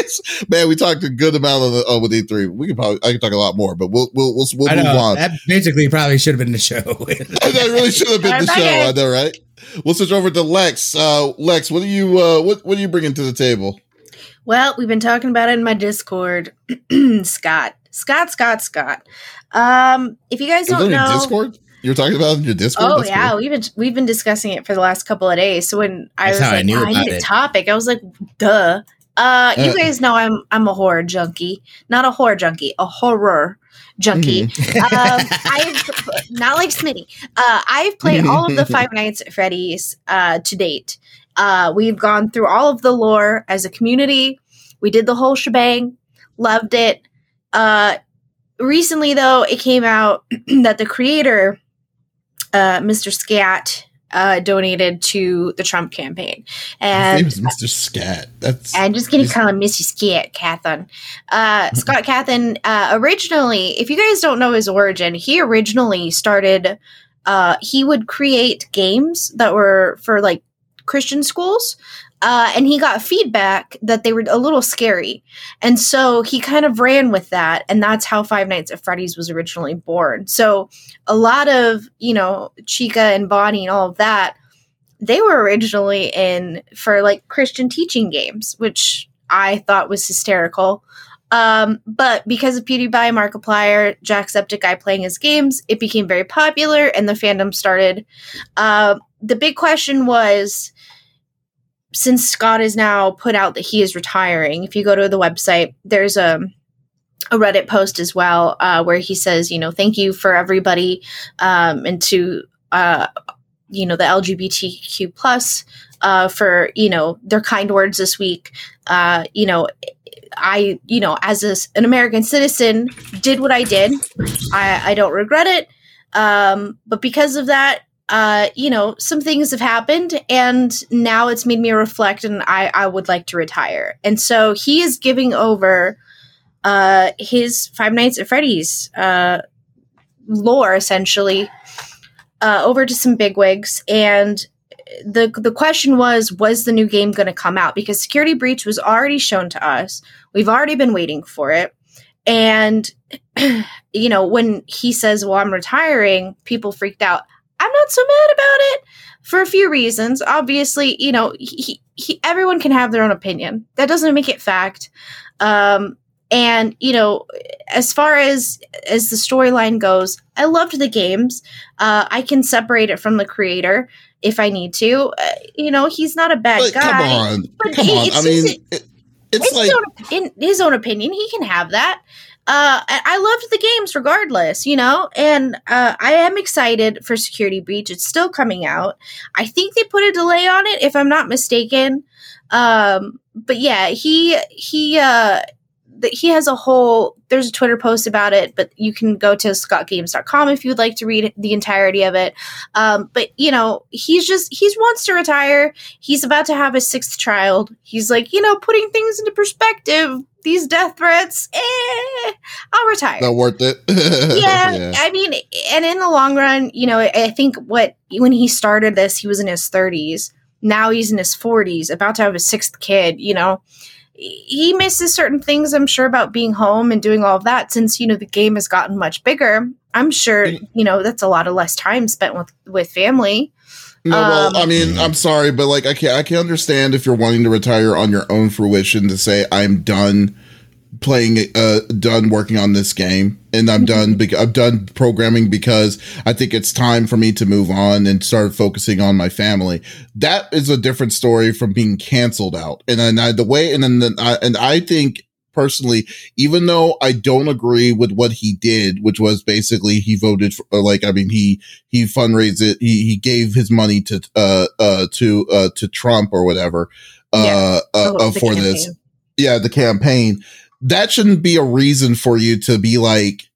man, we talked a good amount of the oh, with E three. We could probably I could talk a lot more, but we'll we'll we'll, we'll I move know on. that basically probably should have been the show. that really should have been the Okay. show. I know, right? We'll switch over to Lex. Uh, Lex, what do you uh, what what are you bringing to the table? Well, we've been talking about it in my Discord. Scott. Scott, Scott, Scott. Um, if you guys Is don't in your know, Discord? You're talking about it in your Discord? Oh That's yeah, cool. we've been we've been discussing it for the last couple of days. So when I That's was how I like, knew "Oh, I about need a it." topic, I was like, duh. Uh, you Uh. guys know I'm I'm a horror junkie, not a horror junkie, a horror junkie. Mm-hmm. um, I've not like Smitty. Uh, I've played all of the Five Nights at Freddy's uh, to date. Uh, we've gone through all of the lore as a community. We did the whole shebang. Loved it. Uh, recently, though, it came out that the creator, uh, Mr. Scat, uh, donated to the Trump campaign, His name and is Mr. Scat. That's I'm just gonna call him Missy Scat Cawthon. Uh, Scott Cawthon uh, originally, if you guys don't know his origin, he originally started. Uh, he would create games that were for like Christian schools, uh, and he got feedback that they were a little scary, and so he kind of ran with that, and that's how Five Nights at Freddy's was originally born. So a lot of you know Chica and Bonnie and all of that they were originally in for like Christian teaching games, which I thought was hysterical. Um, but because of PewDiePie, Markiplier, Jacksepticeye playing his games, it became very popular and the fandom started. Uh, the big question was since Scott is now put out that he is retiring, if you go to the website, there's a a Reddit post as well uh, where he says, you know, thank you for everybody um, and to uh, you know the lgbtq plus uh, for you know their kind words this week. Uh, you know i you know as a, an american citizen did what i did. I, I don't regret it. Um, but because of that uh, you know some things have happened and now it's made me reflect and i, I would like to retire and so he is giving over uh, his five nights at freddy's uh, lore essentially uh, over to some bigwigs, and the the question was, was the new game going to come out? Because Security Breach was already shown to us. We've already been waiting for it, and you know when he says, "Well, I'm retiring," people freaked out. I'm not so mad about it for a few reasons. Obviously, you know, he, he, everyone can have their own opinion. That doesn't make it fact. Um, and you know, as far as as the storyline goes, I loved the games. Uh, I can separate it from the creator if I need to. Uh, you know, he's not a bad But guy. come on, But come on. I mean, it, it's It's like his own, in his own opinion, he can have that. Uh, I loved the games regardless, you know, and uh, I am excited for Security Breach. It's still coming out. I think they put a delay on it, if I'm not mistaken. Um, but yeah, he he uh, he has a whole. There's a Twitter post about it, but you can go to scottgames.com if you would like to read the entirety of it. Um, but you know, he's just he wants to retire he's about to have his sixth child. He's like, you know, putting things into perspective. These death threats, eh, I'll retire. not worth it. yeah, I mean, and in the long run, you know, I I think what when he started this, he was in his 30s. Now he's in his 40s, about to have his sixth kid. You know, he misses certain things. I'm sure about being home and doing all of that. Since you know the game has gotten much bigger, I'm sure you know that's a lot of less time spent with with family. No, well, Um, I mean, I'm sorry, but like, I can I can understand if you're wanting to retire on your own fruition to say I'm done playing, uh, done working on this game, and I'm done. Be- I'm done programming because I think it's time for me to move on and start focusing on my family. That is a different story from being canceled out. And then I, the way, and then the, I, and I think personally, even though I don't agree with what he did, which was basically he voted for, like, I mean, he, he fundraised it. He, he gave his money to, uh, uh, to, uh, to Trump or whatever, uh, Yeah. uh, Oh, uh, for this. Yeah. The campaign. That shouldn't be a reason for you to be like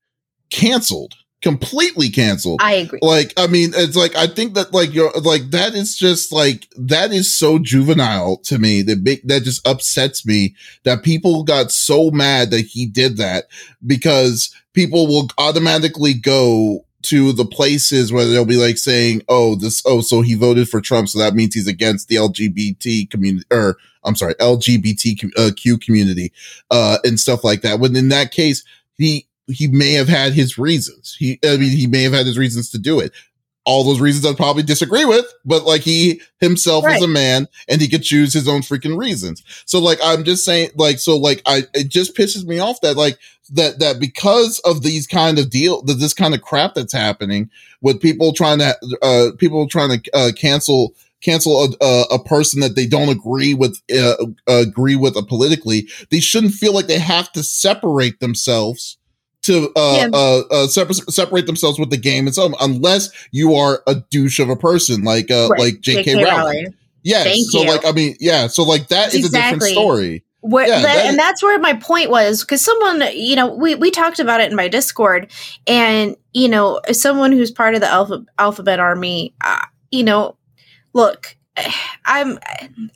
canceled. Completely canceled. I agree. Like, I mean, it's like I think that like you're like that is just like that is so juvenile to me. That big that just upsets me that people got so mad that he did that because people will automatically go to the places where they'll be like saying, "Oh, this oh, so he voted for Trump, so that means he's against the LGBT community or I'm sorry, LGBTQ uh, community uh and stuff like that." When in that case, he he may have had his reasons. He, I mean, he may have had his reasons to do it. All those reasons I probably disagree with, but like he himself right. is a man and he could choose his own freaking reasons. So like I'm just saying, like so, like I it just pisses me off that like that that because of these kind of deal that this kind of crap that's happening with people trying to uh people trying to uh, cancel cancel a, a, a, person that they don't agree with uh, agree with uh, politically they shouldn't feel like they have to separate themselves to uh, yeah. uh, uh separate, separate themselves with the game and so unless you are a douche of a person like uh right. like J.K. Rowling. Rowling. Yes. Thank so you. like I mean yeah so like that is exactly. a different story. Where, yeah, that, that and that's where my point was because someone you know we we talked about it in my Discord and you know someone who's part of the alpha, alphabet army uh, you know look I'm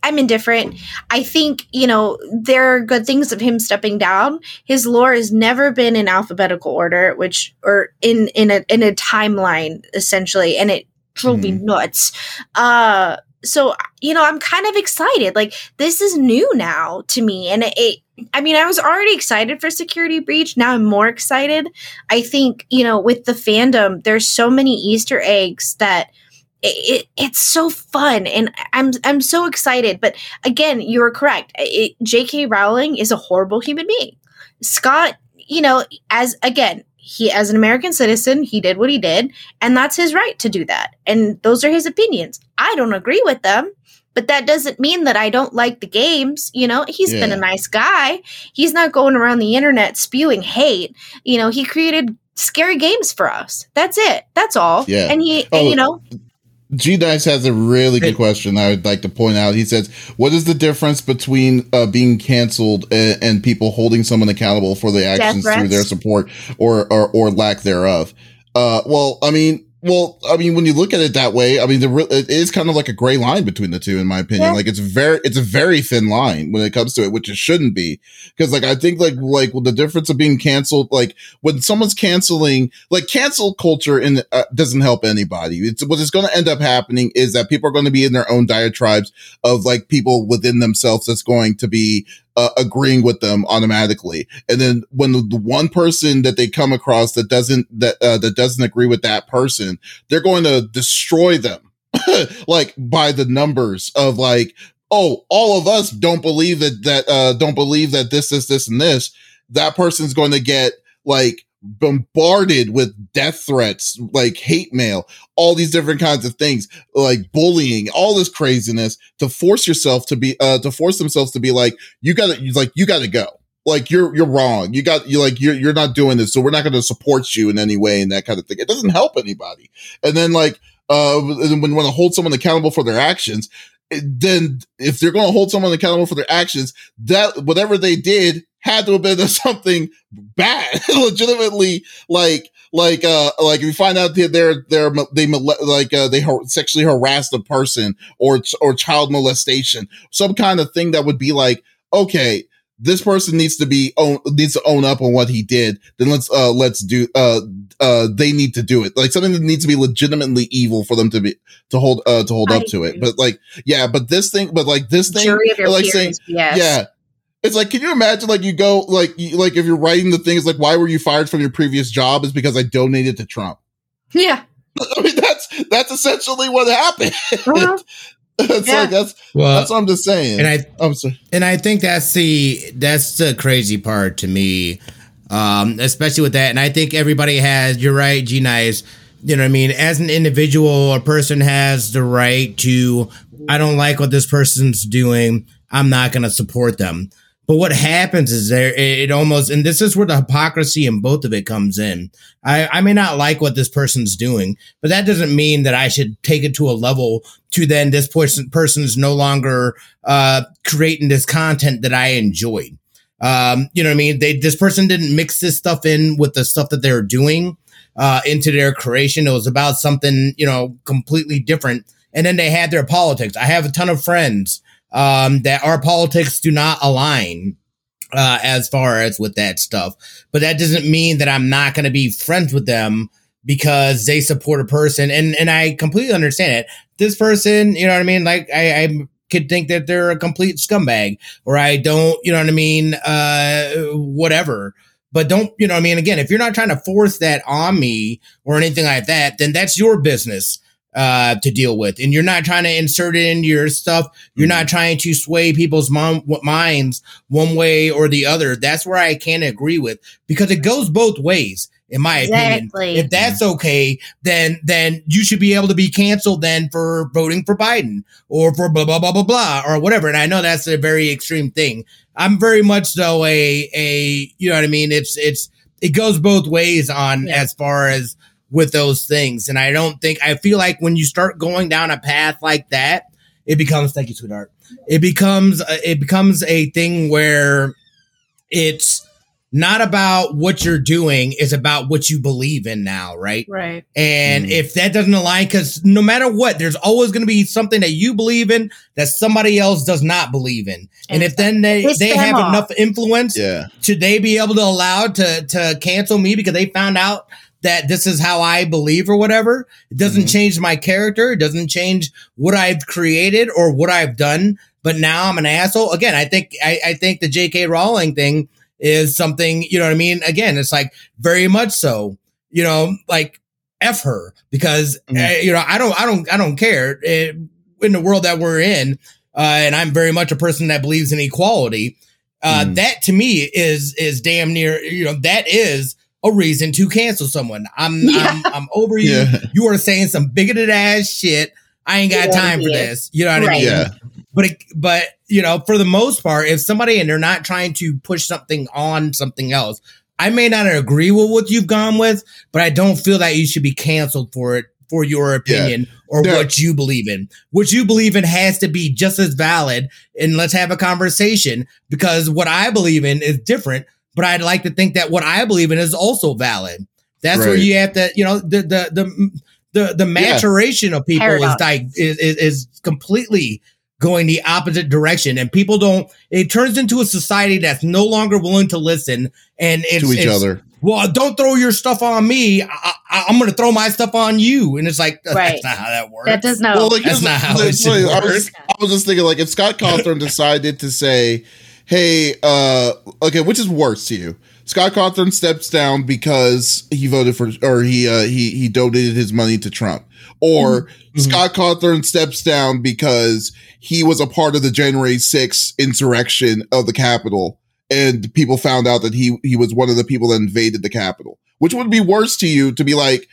I'm indifferent. I think, you know, there are good things of him stepping down. His lore has never been in alphabetical order, which or in in a in a timeline essentially, and it drove mm-hmm. me nuts. Uh so you know, I'm kind of excited. Like this is new now to me and it, it I mean, I was already excited for Security Breach. Now I'm more excited. I think, you know, with the fandom, there's so many Easter eggs that it, it's so fun and I'm I'm so excited. But again, you're correct. It, J.K. Rowling is a horrible human being. Scott, you know, as again, he as an American citizen, he did what he did, and that's his right to do that. And those are his opinions. I don't agree with them, but that doesn't mean that I don't like the games. You know, he's yeah. been a nice guy. He's not going around the internet spewing hate. You know, he created scary games for us. That's it. That's all. Yeah. And he, oh, and, you know, G Dice has a really good question I would like to point out. He says, "What is the difference between uh, being canceled and, and, people holding someone accountable for the actions through their support or, or or lack thereof?" Uh, well, I mean, well, I mean, when you look at it that way, I mean, the, it is kind of like a gray line between the two, in my opinion. Yeah. Like it's very, it's a very thin line when it comes to it, which it shouldn't be. Cause like, I think like, like well, the difference of being canceled, like when someone's canceling, like cancel culture in, uh, doesn't help anybody. It's what is going to end up happening is that people are going to be in their own diatribes of like people within themselves that's going to be uh, agreeing with them automatically. And then when the, the, one person that they come across that doesn't that uh, that doesn't agree with that person, they're going to destroy them, like by the numbers of like, oh, all of us don't believe that that uh, don't believe that this is this and this. That person's going to get like bombarded with death threats, like hate mail, all these different kinds of things, like bullying, all this craziness to force yourself to be, uh, to force themselves to be like, you gotta, like, you gotta go. Like you're, you're wrong. You got, you like, you're, you're not doing this. So we're not going to support you in any way and that kind of thing. It doesn't help anybody. And then like, uh, when, want to hold someone accountable for their actions, then if they're going to hold someone accountable for their actions, that whatever they did had to have been something bad, legitimately like like uh like if you find out that they're they're they like uh, they sexually harassed a person or or child molestation, some kind of thing that would be like okay. This person needs to be own needs to own up on what he did. Then let's uh let's do uh uh they need to do it like something that needs to be legitimately evil for them to be to hold uh to hold I up agree. to it. But like yeah, but this thing, but like this thing, like peers, saying yes. yeah it's like, can you imagine, like, you go, like, you, like, if you're writing the things, like, why were you fired from your previous job? Is because I donated to Trump. Yeah. I mean, that's that's essentially what happened. Uh-huh. it's yeah. like that's well, that's what I'm just saying. And I, I'm sorry. And I think that's the that's the crazy part to me, um, especially with that. And I think everybody has. You're right, G Nice. You know what I mean? As an individual, a person has the right to. I don't like what this person's doing. I'm not going to support them. But what happens is there, it almost, and this is where the hypocrisy in both of it comes in. I, I may not like what this person's doing, but that doesn't mean that I should take it to a level to then this person, is no longer, uh, creating this content that I enjoyed. Um, you know what I mean? They, this person didn't mix this stuff in with the stuff that they were doing. uh, into their creation. It was about something, you know, completely different. And then they had their politics. I have a ton of friends um, that our politics do not align uh, as far as with that stuff. But that doesn't mean that I'm not going to be friends with them because they support a person. And and I completely understand it. This person, you know what I mean? Like I, I could think that they're a complete scumbag, or I don't, you know what I mean? Uh, whatever. But don't, you know what I mean? Again, if you're not trying to force that on me or anything like that, then that's your business uh, to deal with. And you're not trying to insert it into your stuff. You're not mm-hmm. trying to sway people's mom- minds one way or the other. That's where I can't agree with because it goes both ways. In my exactly. opinion, if that's okay, then then you should be able to be canceled then for voting for Biden or for blah blah blah blah blah or whatever. And I know that's a very extreme thing. I'm very much so a a you know what I mean. It's it's it goes both ways on yeah. as far as with those things. And I don't think, I feel like when you start going down a path like that, it becomes, thank you, sweetheart. It becomes, it becomes a thing where it's, not about what you're doing is about what you believe in now right right and mm. if that doesn't align because no matter what there's always going to be something that you believe in that somebody else does not believe in and, and if then they they have off. enough influence yeah should they be able to allow to to cancel me because they found out that this is how I believe or whatever. It doesn't mm-hmm. change my character. It doesn't change what I've created or what I've done. But now I'm an asshole. Again, I think I, I think the J.K. Rowling thing is something, you know what I mean? Again, it's like very much so, you know, like F her because, mm-hmm. uh, you know, I don't, I don't, I don't care it, eh, in the world that we're in. Uh, and I'm very much a person that believes in equality. Uh, mm. that to me is, is damn near, you know, that is a reason to cancel someone. I'm yeah. I'm, I'm over you. Yeah. You are saying some bigoted ass shit. I ain't got time for this. You know what right. I mean? Yeah. But it, but you know, for the most part, if somebody and they're not trying to push something on something else, I may not agree with what you've gone with, but I don't feel that you should be canceled for it for your opinion yeah. or yeah. what you believe in. What you believe in has to be just as valid. And let's have a conversation because what I believe in is different but I'd like to think that what I believe in is also valid. That's right. where you have to, you know, the the the the, the maturation yeah. of people is, like is, is is completely going the opposite direction, and people don't. It turns into a society that's no longer willing to listen and it's, to each it's, other. Well, don't throw your stuff on me. I, am going to throw my stuff on you, and it's like right. that's not how that works. That does not. Well, like, that's not how it should I was, I was just thinking, like, if Scott Cawthon decided to say hey, uh, okay, which is worse to you? Scott Cawthon steps down because he voted for, or he uh, he he donated his money to Trump, or mm-hmm. Scott Cawthon steps down because he was a part of the January 6th insurrection of the Capitol, and people found out that he he was one of the people that invaded the Capitol. Which would be worse to you to be like,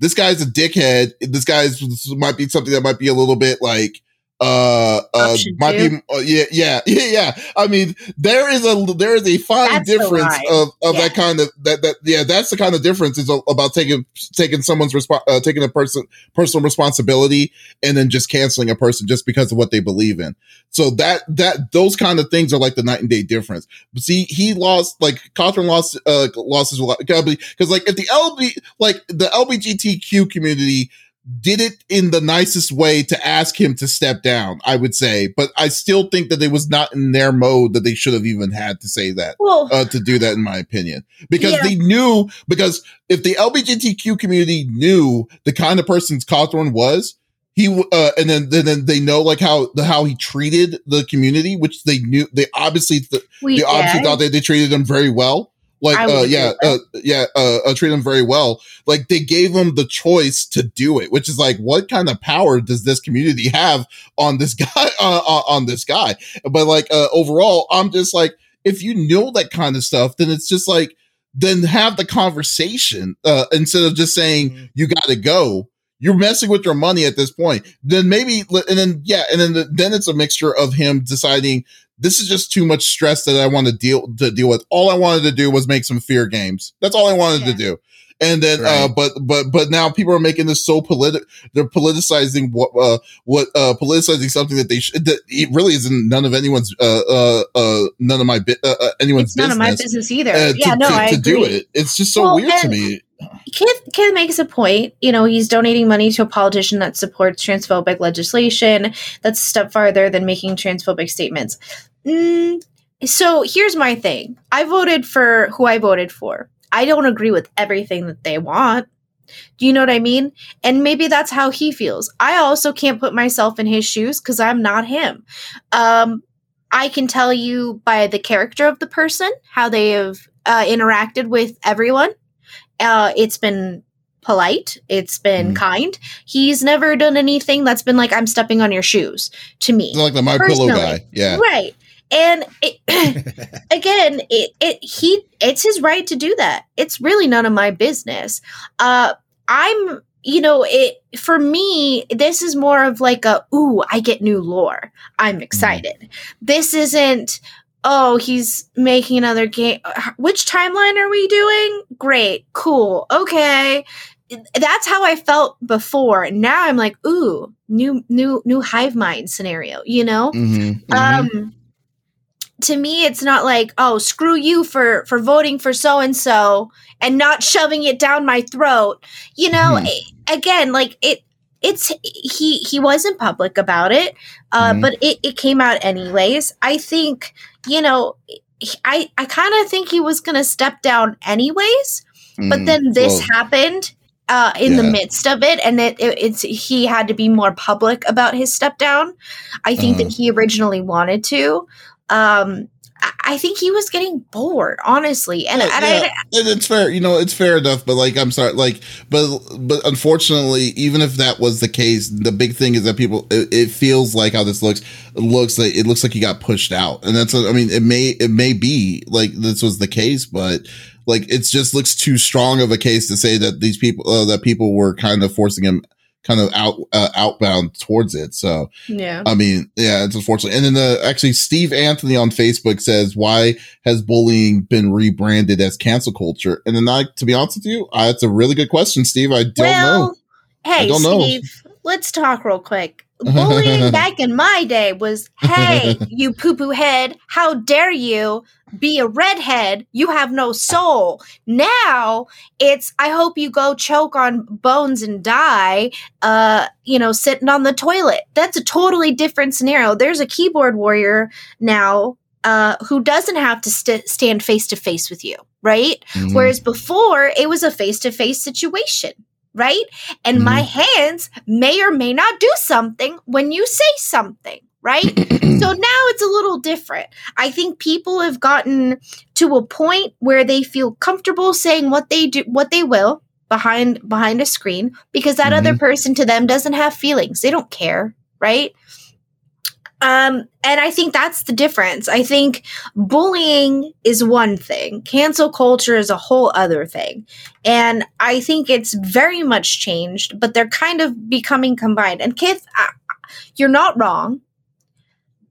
this guy's a dickhead. This guy's might be something that might be a little bit like uh, uh might be uh, yeah yeah yeah yeah. I mean there is a there is a fine that's difference of of yeah. that kind of that that yeah that's the kind of difference is about taking taking someone's resp- uh, taking a person personal responsibility and then just canceling a person just because of what they believe in. So that that those kind of things are like the night and day difference. But see he lost like Cawthon lost uh lost his because like if the lb like the lbgtq community did it in the nicest way to ask him to step down, I would say. But I still think that it was not in their mode that they should have even had to say that, well, uh, to do that, in my opinion. Because yeah. they knew, because if the LGBTQ community knew the kind of person Cawthon was, he uh, and then, then they know like how the how he treated the community, which they knew they obviously th- they obviously thought that they treated him very well. Like, uh, yeah, uh, yeah, uh, uh, treat him very well. Like, they gave him the choice to do it, which is like, what kind of power does this community have on this guy? Uh, uh, on this guy, but like, uh, overall, I'm just like, if you know that kind of stuff, then it's just like, then have the conversation uh, instead of just saying mm-hmm. you got to go. You're messing with your money at this point. Then maybe, and then yeah, and then the, then it's a mixture of him deciding this is just too much stress that I want to deal to deal with. All I wanted to do was make some fear games. That's all I wanted yeah. to do. And then, uh, right. uh, but, but, but now people are making this so politic. They're politicizing what, uh, what, uh, politicizing something that they should, that it really isn't none of anyone's, uh, uh, uh none of my, uh, uh, anyone's it's none business. of my business either. Uh, yeah, to, no, to, I to agree. do it. It's just so well, weird to me. Kid, Kid makes a point. You know, he's donating money to a politician that supports transphobic legislation. That's a step farther than making transphobic statements. Mm, so here's my thing I voted for who I voted for. I don't agree with everything that they want. Do you know what I mean? And maybe that's how he feels. I also can't put myself in his shoes because I'm not him. Um, I can tell you by the character of the person how they have uh, interacted with everyone. Uh, it's been polite. It's been mm. kind. He's never done anything that's been like I'm stepping on your shoes to me. Like the my pillow guy. Yeah. Right. And it, again, it, it he it's his right to do that. It's really none of my business. Uh, I'm you know it for me this is more of like a ooh i get new lore i'm mm-hmm. excited mm. this isn't oh he's making another game which timeline are we doing great cool okay that's how i felt before now i'm like ooh new new new hive mind scenario you know mm-hmm. Mm-hmm. um to me it's not like oh screw you for for voting for so and so and not shoving it down my throat you know hmm. it, again like it it's he he wasn't public about it uh mm-hmm. but it, it came out anyways i think you know i i kind of think he was gonna step down anyways mm, but then this well, happened uh, in yeah. the midst of it, and it, it, it's he had to be more public about his step down. I think uh-huh. that he originally wanted to, um, I think he was getting bored, honestly, and, and, yeah. I, and it's fair, you know, it's fair enough. But like, I'm sorry, like, but but unfortunately, even if that was the case, the big thing is that people, it, it feels like how this looks, it looks like it looks like he got pushed out, and that's, I mean, it may it may be like this was the case, but like it just looks too strong of a case to say that these people uh, that people were kind of forcing him kind of out uh, outbound towards it. So yeah, I mean, yeah, it's unfortunate. And then the actually Steve Anthony on Facebook says, "Why has bullying been rebranded as cancel culture?" And then I, to be honest with you, I, that's a really good question, Steve. I don't well, know. Hey, I don't Steve, know. let's talk real quick. Bullying back in my day was, "Hey, you poo poo head, how dare you!" be a redhead, you have no soul. Now it's I hope you go choke on bones and die, uh, you know, sitting on the toilet. That's a totally different scenario. There's a keyboard warrior now uh, who doesn't have to st- stand face to face with you, right? Mm-hmm. Whereas before it was a face to face situation right? And mm-hmm. my hands may or may not do something when you say something right? so now it's a little different. I think people have gotten to a point where they feel comfortable saying what they do, what they will behind behind a screen because that mm-hmm. other person to them doesn't have feelings. They don't care, right? Um, and I think that's the difference. I think bullying is one thing, cancel culture is a whole other thing. And I think it's very much changed, but they're kind of becoming combined. And Kith, you're not wrong.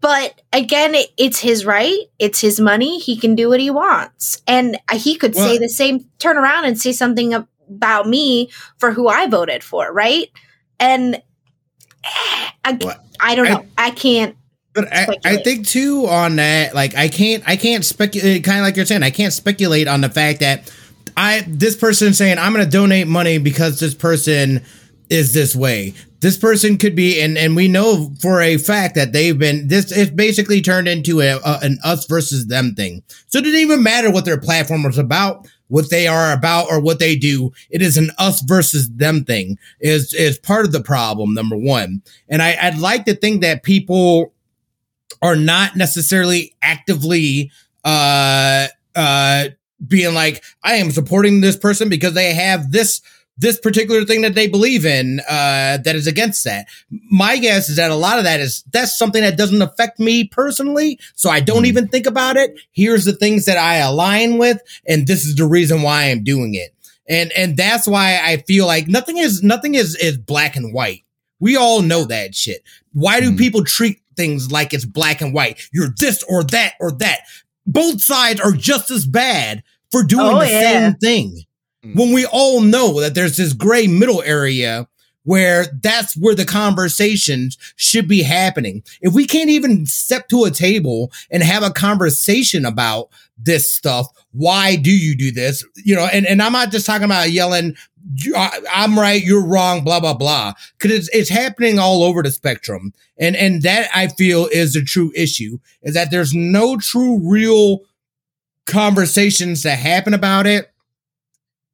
But again, it, it's his right. It's his money. He can do what he wants. And he could well, say the same, turn around and say something about me for who I voted for, right? And eh, I, well, I don't know. I, I can't. But I, I, think too on that, like I can't, I can't speculate. Eh, kind of like you're saying, I can't speculate on the fact that I this person saying I'm going to donate money because this person is this way. This person could be, and and we know for a fact that they've been. This it's basically turned into a, a an us versus them thing. So it didn't even matter what their platform was about, what they are about, or what they do. It is an us versus them thing. Is is part of the problem. Number one, and I, I'd like to think that people are not necessarily actively uh uh being like I am supporting this person because they have this this particular thing that they believe in uh, that is against that. My guess is that a lot of that is that's something that doesn't affect me personally, so I don't mm. even think about it. Here's the things that I align with, and this is the reason why I'm doing it. And and that's why I feel like nothing is nothing is is black and white. We all know that shit. Why do mm. people treat things like it's black and white? You're this or that or that. Both sides are just as bad for doing oh, the yeah. same thing. Mm. When we all know that there's this gray middle area where that's where the conversations should be happening. If we can't even step to a table and have a conversation about this stuff, why do you do this? You know, and, and I'm not just talking about yelling, I'm right, you're wrong, blah, blah, blah. Cause it's, it's happening all over the spectrum. And, and that I feel is the true issue is that there's no true, real conversations that happen about it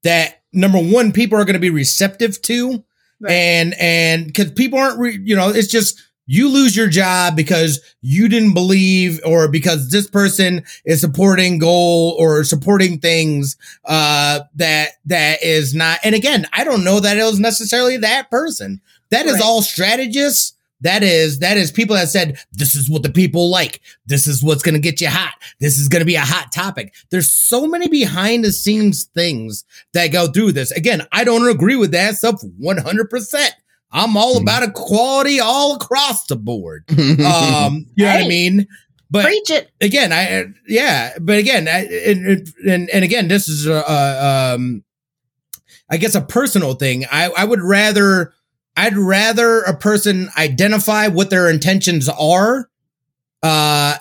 that number one, people are going to be receptive to Right. And and because people aren't, re- you know, it's just you lose your job because you didn't believe or because this person is supporting goal or supporting things uh that that is not and again i don't know that it was necessarily that person That is right. all strategists that is that is people that said this is what the people like. This is what's going to get you hot. This is going to be a hot topic. There's so many behind the scenes things that go through this. Again, I don't agree with that stuff 100%. I'm all hmm. about equality all across the board. Um, you know what I mean? But Preach it. again, I yeah, but again, I, and, and and again, this is a, a um, I guess a personal thing. I I would rather I'd rather a person identify what their intentions are uh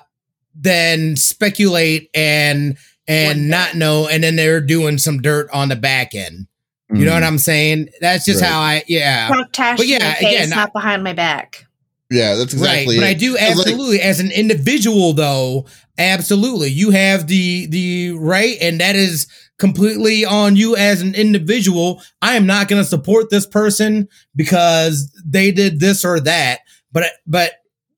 than speculate and and not know and then they're doing some dirt on the back end. You mm. know what mm. I'm saying? That's just right. how I yeah. but yeah, again, not behind my back. Yeah, that's exactly. Right. But I do absolutely, like, as an individual, though, absolutely, you have the the right, and that is completely on you as an individual. I am not going to support this person because they did this or that. But but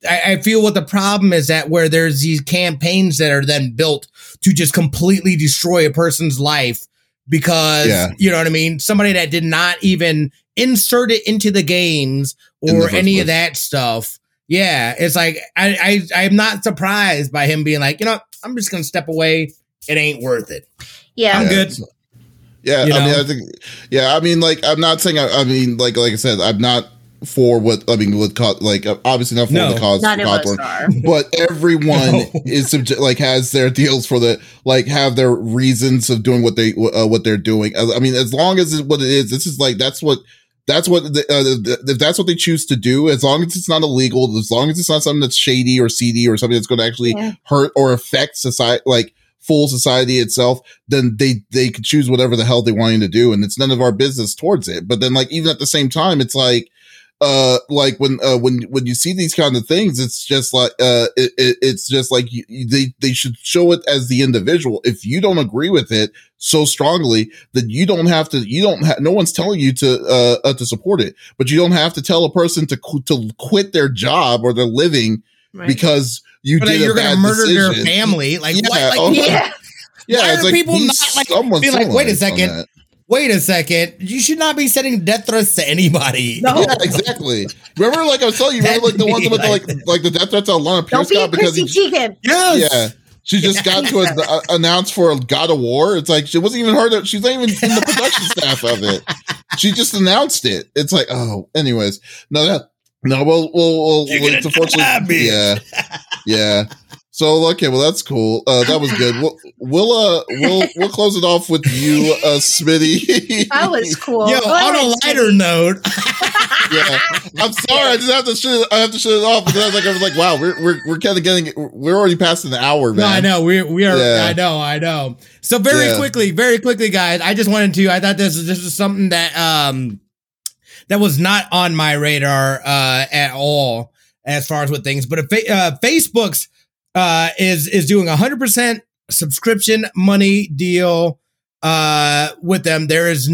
I, I feel what the problem is that where there's these campaigns that are then built to just completely destroy a person's life because yeah. you know what I mean. Somebody that did not even insert it into the games or the any place. of that stuff. Yeah, it's like I I I'm not surprised by him being like, you know, I'm just gonna step away. It ain't worth it. Yeah, I'm good. Yeah, you I know? mean, I think, yeah, I mean, like, I'm not saying, I, I, mean, like, like I said, I'm not for what, I mean, with, co- like, obviously not for no, the cause not of Cawthon, but everyone no. is subject, like, has their deals for the, like, have their reasons of doing what they, uh, what they're doing. I mean, as long as it's what it is, this is like, that's what, that's what the, uh, if that's what they choose to do as long as it's not illegal as long as it's not something that's shady or seedy or something that's going to actually yeah. hurt or affect society like full society itself, then they they could choose whatever the hell they want to do, and it's none of our business towards it. But then, like even at the same time, it's like uh like when uh when when you see these kind of things it's just like uh it, it, it's just like you, they they should show it as the individual if you don't agree with it so strongly that you don't have to you don't have no one's telling you to uh, uh to support it but you don't have to tell a person to to quit their job or their living right. because you but did you're going to murder decision. their family. Like, yeah, what? Like, oh, yeah. yeah, why are like, people not like be like, wait a second. Wait a second. You should not be sending death threats to anybody. No, yeah, exactly. Remember, like I was telling you, remember, like the ones with the, like, like the death threats on Lana Pierce got because he, Teigen. Yes. Yeah. She just got to a, announce for God of War. It's like she wasn't even heard. Of, she's not even in the production staff of it. She just announced it. It's like, oh, anyways, no, that no, we'll we'll, we'll, we'll unfortunately, yeah, yeah. So okay, well that's cool. Uh, that was good. We'll we'll uh we'll we'll close it off with you, uh, Smitty. that was cool. Yo, Go on ahead, a lighter Smitty. note. yeah, I'm sorry. I just have to shut. It, I have to shut it off because I was like, I was like, wow, we're we're we're kind of getting. We're already past an hour, man. No, I know. We we are. Yeah. I know. I know. So very yeah. quickly, very quickly, guys. I just wanted to. I thought this is this is something that um that was not on my radar uh, at all as far as what things. But if, uh, Facebook's uh, is is doing a hundred percent subscription money deal uh with them. There is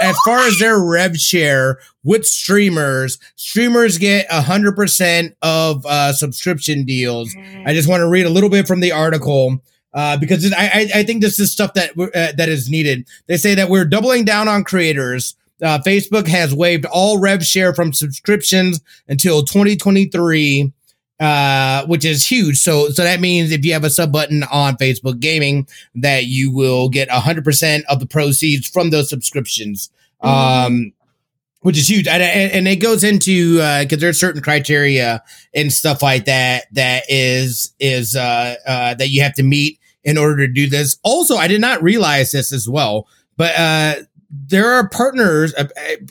as far as their rev share with streamers streamers get a hundred percent of uh subscription deals. I just want to read a little bit from the article uh because I, I think this is stuff that uh, that is needed. They say that we're doubling down on creators. Uh, Facebook has waived all rev share from subscriptions until 2023, uh, which is huge. So, so that means if you have a sub button on Facebook Gaming, that you will get a 100% of the proceeds from those subscriptions. Mm-hmm. Um, which is huge, and, and it goes into uh because uh, there's certain criteria and stuff like that that is is uh, uh, that you have to meet in order to do this. Also, I did not realize this as well, but uh, there are partners.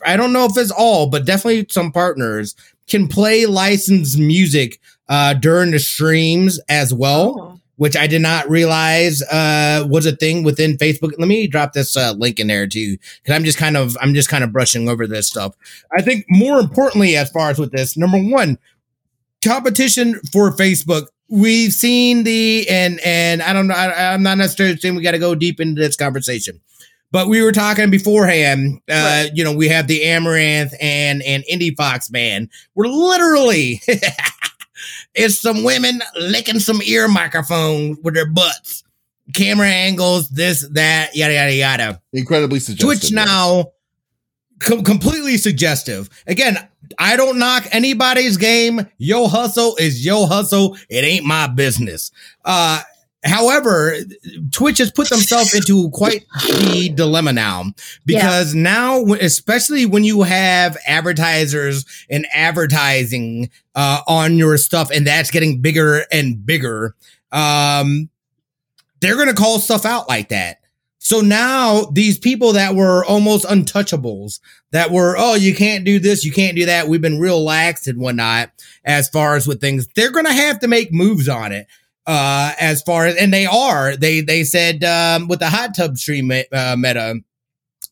I, don't know if it's all, but definitely some partners can play licensed music uh, during the streams as well. Oh. Which I did not realize uh, was a thing within Facebook. Let me drop this uh, link in there too, because I'm just kind of I'm just kind of brushing over this stuff. I think more importantly, as far as with this, number one, competition for Facebook. We've seen the and and I don't know. I, I'm not necessarily saying we got to go deep into this conversation, but we were talking beforehand. Uh, Right. You know, we have the Amouranth and and Indiefoxx man. We're literally it's some women licking some ear microphones with their butts, camera angles, this that yada yada yada. Incredibly suggestive. Twitch now, com- completely suggestive. Again, I don't knock anybody's game. Yo hustle is yo hustle. It ain't my business. Uh, however, Twitch has put themselves into quite the dilemma now because now, especially when you have advertisers and advertising uh, on your stuff, and that's getting bigger and bigger, um, they're going to call stuff out like that. So now these people that were almost untouchables, that were, oh, you can't do this, you can't do that. We've been real lax and whatnot as far as with things. They're going to have to make moves on it. Uh, as far as, and they are, they, they said, um, with the hot tub stream uh, meta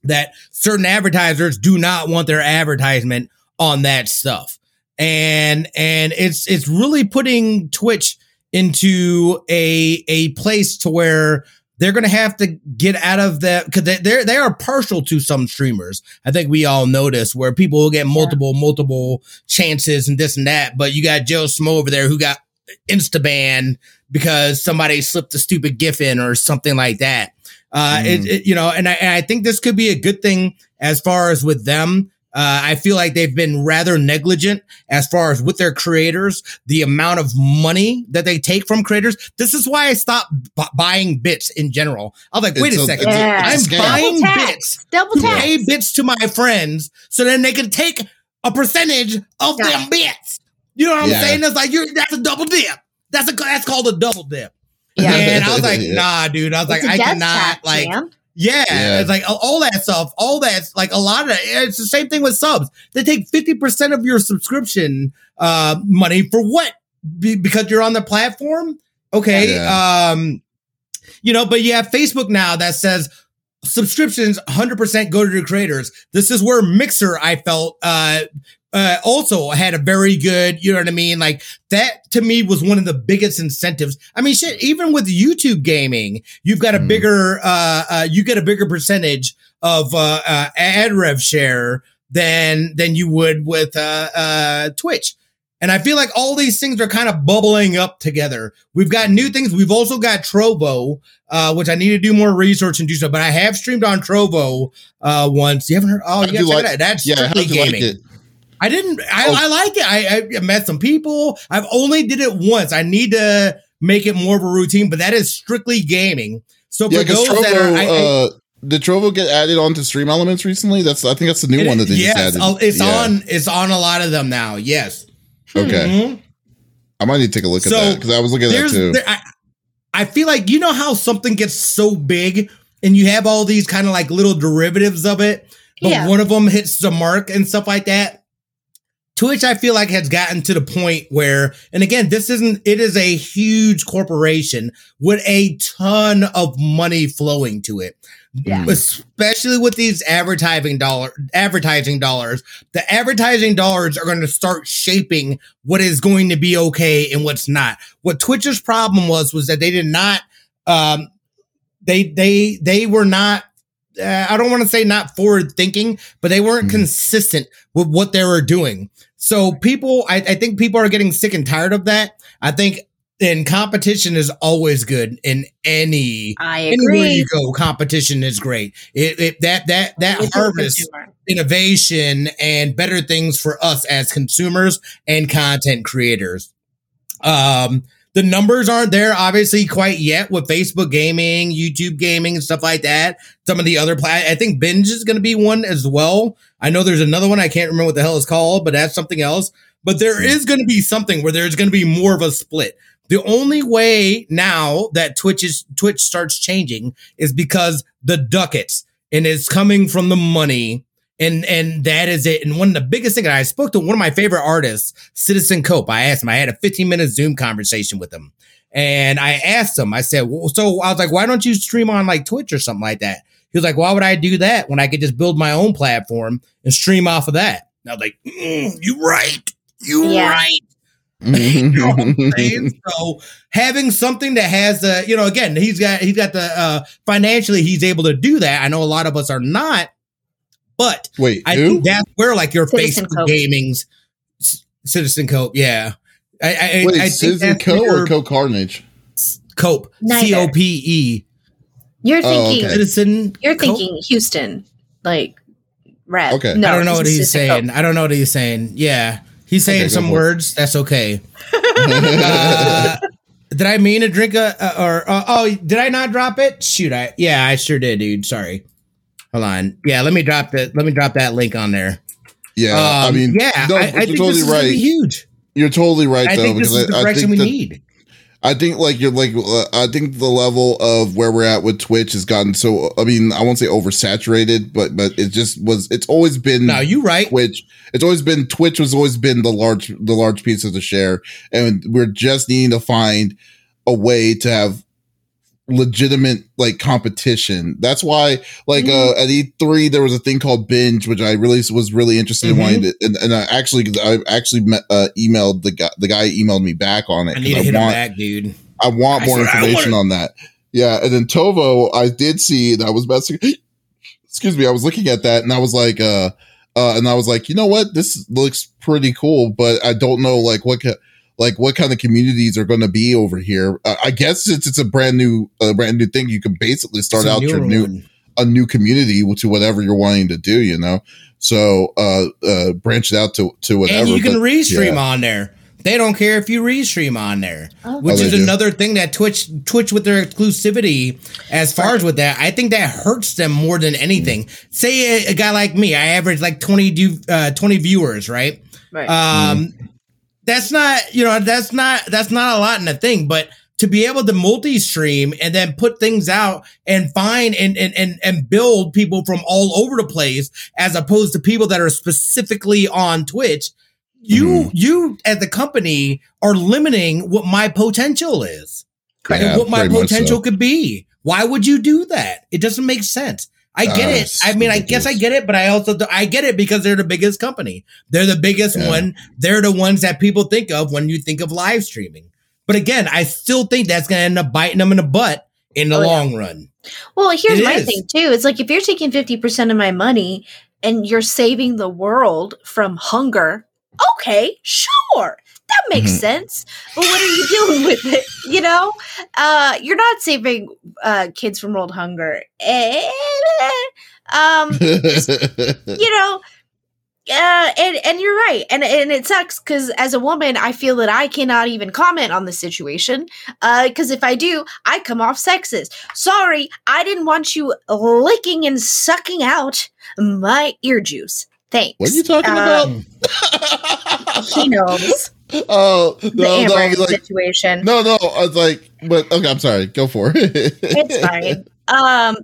that certain advertisers do not want their advertisement on that stuff. And, and it's, it's really putting Twitch into a, a place to where they're going to have to get out of that because they they're, they are partial to some streamers. I think we all notice where people will get multiple, multiple chances and this and that. But you got Joe Smo over there who got insta banned because somebody slipped a stupid GIF in or something like that. Uh, Mm. it, it- you know, and I, and I think this could be a good thing as far as with them. Uh, I feel like they've been rather negligent as far as with their creators, the amount of money that they take from creators. This is why I stopped bu- buying bits in general. I was like, wait It's a a- second. it's a- Yeah. I'm it's scam. buying Double tax. bits Double to tax. pay bits to my friends so then they can take a percentage of Yeah. them bits. You know what I'm Yeah. saying? That's like you're that's a double dip. That's a that's called a double dip. Yeah. And I was like, Yeah. nah, dude. I was like, It's a I death cannot tax, like man. yeah, Yeah. it's like all- all that stuff, all that's like a lot of it. It's the same thing with subs. They take 50% of your subscription uh money for what? Be- because you're on the platform? Okay. Um you know, but you have Facebook now that says subscriptions 100% go to the creators. This is where Mixer I felt uh uh, also had a very good, you know what I mean? Like that to me was one of the biggest incentives. I mean, shit, even with YouTube gaming, you've got a Mm. bigger, uh, uh, you get a bigger percentage of, uh, uh, ad rev share than, than you would with, uh, uh, Twitch. And I feel like all these things are kind of bubbling up together. We've got new things. We've also got Trovo, uh, which I need to do more research and do so, but I have streamed on Trovo, uh, once. You haven't heard? Oh, How'd you you gotta check like- out. That's Yeah, strictly like gaming. it? I didn't. I, Oh. I like it. I, I met some people. I've only did it once. I need to make it more of a routine, but that is strictly gaming. So for Yeah, because those that are, Trovo, I, I- uh, did Trovo get added onto Stream Elements recently? That's I think that's the new it- one that they yes, just added. it's Yeah. on. It's on a lot of them now. Yes. Okay, Mhm. I might need to take a look So, at that because I was looking at that There's. too. There, I, I feel like you know how something gets so big, and you have all these kind of like little derivatives of it, but Yeah. one of them hits the mark and stuff like that. Twitch, I feel like has gotten to the point where, and again, this isn't, it is a huge corporation with a ton of money flowing to it. Yeah. Especially with these advertising dollar, advertising dollars, the advertising dollars are going to start shaping what is going to be okay and what's not. What Twitch's problem was, was that they did not, um, they, they, they were not uh, I don't want to say not forward thinking, but they weren't Mhm. consistent with what they were doing. So people, I, I think people are getting sick and tired of that. I think and competition is always good in any I anywhere agree. you go. Competition is great. It, it that that that With the harvests innovation and better things for us as consumers and content creators. Um, the numbers aren't there obviously quite yet with Facebook gaming, YouTube gaming, and stuff like that. Some of the other pla- I think Binge is going to be one as well. I know there's another one I can't remember what the hell it's called, but that's something else. But there hmm. is going to be something where there's going to be more of a split. The only way now that Twitch is Twitch starts changing is because the ducats and it's coming from the money. And and that is it. And one of the biggest things I spoke to one of my favorite artists, Citizen Cope. I asked him, I had a 15 minute Zoom conversation with him. And I asked him, I said, well, so I was like, why don't you stream on like Twitch or something like that? He was like, why would I do that when I could just build my own platform and stream off of that? And I was like, mm, you right. You Yeah. right. You know what I'm saying? so having something that has the, you know, again, he's got he's got the uh financially he's able to do that. I know a lot of us are not, but Wait, I who? think that's where like your Citizen Facebook Cope. gaming's C- Citizen Cope, yeah. I, I, Wait, I Citizen that's Co or Co Carnage? Cope, C O P E, You're Oh, thinking. okay. Citizen. You're Cope? thinking Houston, like rap. Okay. No, I don't know this what is he's Citizen saying. I don't know what he's saying. Yeah, he's saying Okay, some for it. words. That's okay. Uh, did I mean to drink a uh, or uh, oh? Did I not drop it? Shoot, I yeah, I sure did, dude. Sorry. Hold on. Yeah, let me drop that. Let me drop that link on there. yeah, I Um, mean, yeah, no, I, I think you're totally this is right. huge. You're totally right, I though, think this is the I, I direction think we that, need. I think like you're like uh, I think the level of where we're at with Twitch has gotten so I mean I won't say oversaturated, but but it just was. It's always been No, you right. Twitch. It's always been Twitch has always been the large the large piece of the share, and we're just needing to find a way to have legitimate like competition. That's why like uh at E3 there was a thing called binge which I really was really interested Mhm. in wanting to and, and I actually I actually met, uh, emailed the guy the guy emailed me back on it I need 'cause to hit him want back, dude. I want I more said, information wanna- on that. Yeah, and then Trovo, I did see, that I was messing. Excuse me, I was looking at that, and I was like, uh, uh, and I was like, you know what, this looks pretty cool, but I don't know, like what, ca- like what kind of communities are going to be over here. Uh, I guess since it's a brand new, a brand new thing, you can basically start out your new one. a new community to whatever you're wanting to do, you know. So, uh, uh, branch it out to to whatever. and you can but- restream yeah. on there. They don't care if you restream on there, Oh. which Oh, they is do. another thing that Twitch Twitch with their exclusivity. As far as with that, I think that hurts them more than anything. Say a, a guy like me, I average like 20, du- uh, 20 viewers, right? Right. Um, that's not you know that's not that's not a lot in a thing, but to be able to multi-stream and then put things out and find and and and, and build people from all over the place as opposed to people that are specifically on Twitch, you Mhm. you as the company are limiting what my potential is Yeah, and what my potential so. could be. Why would you do that? It doesn't make sense. I get Ah, it. I mean, I guess I get it, but I also I get it because they're the biggest company. They're the biggest Yeah. one. They're the ones that people think of when you think of live streaming. But again, I still think that's going to end up biting them in the butt in the Oh, yeah. long run. Well, here's It my is. thing too. It's like if you're taking 50% of my money and you're saving the world from hunger, okay, sure. That makes Mhm. sense. But what are you doing with it? You know? Uh you're not saving uh kids from world hunger. Eh, um you know uh, and and you're right, and and it sucks because as a woman, I feel that I cannot even comment on the situation. Because if I do, I come off sexist. Sorry, I didn't want you licking and sucking out my ear juice. Thanks. what are you talking Uh, about? He knows Oh the no, no, Amber I mean, like situation. no, no. I was like, but okay, I'm sorry. Go for it. it's fine. Um,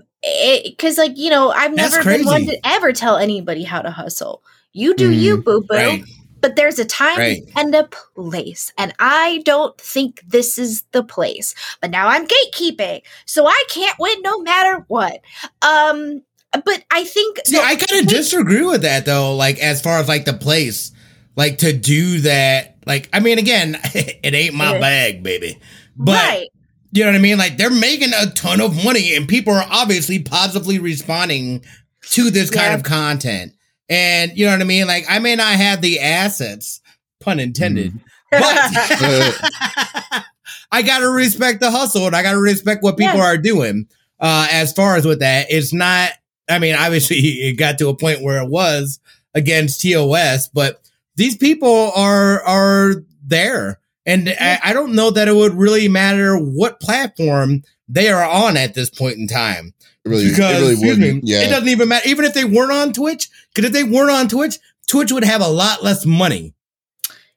because like you know, I've That's never been one to ever tell anybody how to hustle. You do you, boo boo. Right. but there's a time Right. and a place and i don't think this is the place but now i'm gatekeeping so i can't win no matter what um but i think See, I kind of disagree with that though. Like as far as like the place, like to do that. Like I mean, again, it ain't my Yeah. bag, baby. But right you know what I mean? Like they're making a ton of money, and people are obviously positively responding to this kind Yeah. of content. And you know what I mean? Like I may not have the assets, pun intended, but I gotta respect the hustle and I gotta respect what people Yeah. are doing. Uh, as far as with that, it's not. I mean, obviously, it got to a point where it was against TOS, but these people are are there, and I, I don't know that it would really matter what platform they are on at this point in time It really, because it really wouldn't. Yeah. it doesn't even matter. Even if they weren't on Twitch, because if they weren't on Twitch, Twitch would have a lot less money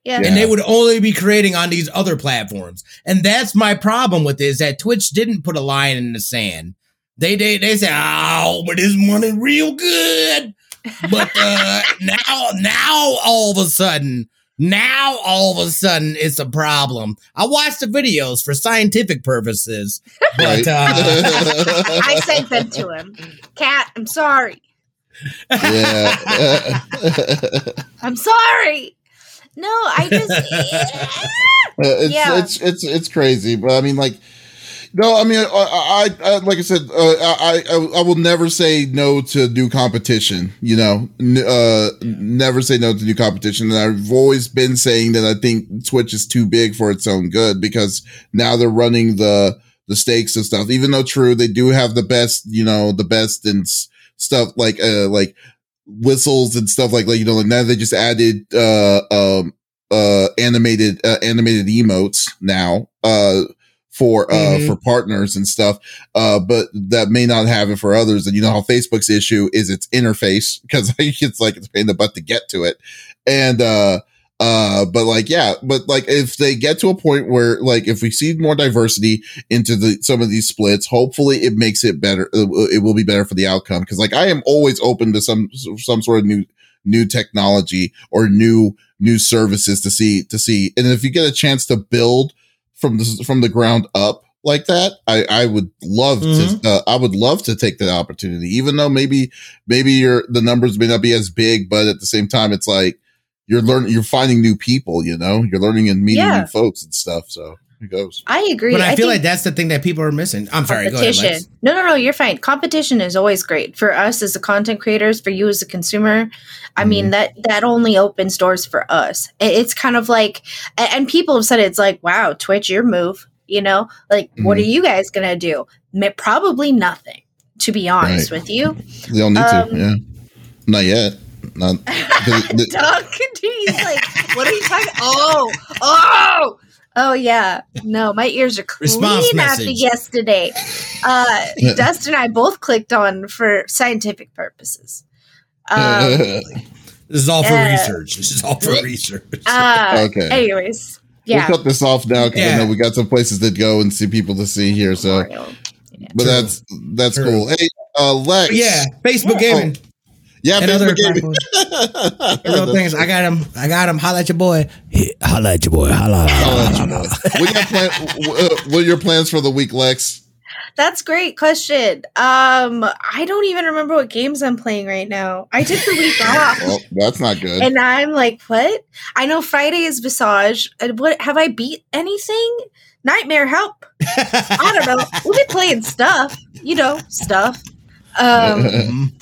yeah, and they would only be creating on these other platforms. And that's my problem with it is that Twitch didn't put a line in the sand. they they they say, oh, but this money real good. But uh now now all of a sudden, now all of a sudden it's a problem. I watched the videos for scientific purposes, but Right. uh, I sent them to him. Cat, I'm sorry. yeah. I'm sorry. No, I just it's, Yeah. it's it's it's crazy, but I mean, like, no, I mean, I, I, I like I said, uh, I, I I will never say no to new competition. You know, N- uh, never say no to new competition. And I've always been saying that I think Twitch is too big for its own good because now they're running the the stakes and stuff. Even though true, they do have the best, you know, the best and stuff like uh like whistles and stuff like like you know like now they just added uh um uh animated uh, animated emotes now uh for uh Mhm. for partners and stuff uh but that may not have it for others. And you know how facebook's issue is its interface because it's like it's pain in the butt to get to it. And uh uh but like yeah but like if they get to a point where like if we see more diversity into the some of these splits hopefully it makes it better it will be better for the outcome. Because like i am always open to some some sort of new new technology or new new services to see to see. And if you get a chance to build from the from the ground up like that i i would love Mhm. to uh, i would love to take that opportunity even though maybe maybe your the numbers may not be as big but at the same time it's like you're learning you're finding new people you know you're learning and meeting Yeah. new folks and stuff so it goes I agree. but I, feel like that's the thing that people are missing. I'm sorry, go ahead. competition. No, no, no. You're fine. Competition is always great for us as the content creators. For you as a consumer, I mean Mm-hmm. that that only opens doors for us. It- It's kind of like, and people have said it's like, wow, Twitch, your move. You know, like what Mm-hmm. are you guys gonna do? Probably nothing. To be honest Right. with you, they don't need Um, to yeah not yet not the- Doug, he's like, what are you talking? Oh, oh, oh, yeah. No, my ears are clean Response after message. yesterday. Uh, Dustin and I both clicked on for scientific purposes. Um, This is all for Uh, research. This is all for research. uh, Okay. Anyways, yeah. We'll cut this off now because I know we got some places to go and see people to see here. So, Memorial. but True. that's that's True. cool. Hey, uh, Lex. yeah, Facebook Yeah. gaming yeah. and other Facebook gaming. platforms. Little things. I got him. I got him. Holla at your boy. Hey, holla at your boy. Holla. I'll let you. What, you plan- uh, what are your plans for the week, Lex? That's great question. Um, I don't even remember what games I'm playing right now. I took the week off. Well, that's not good. And I'm like, what? I know Friday is Visage. What have I beat anything? Nightmare help. I don't know. We'll be playing stuff, you know, stuff. Um, Mhm.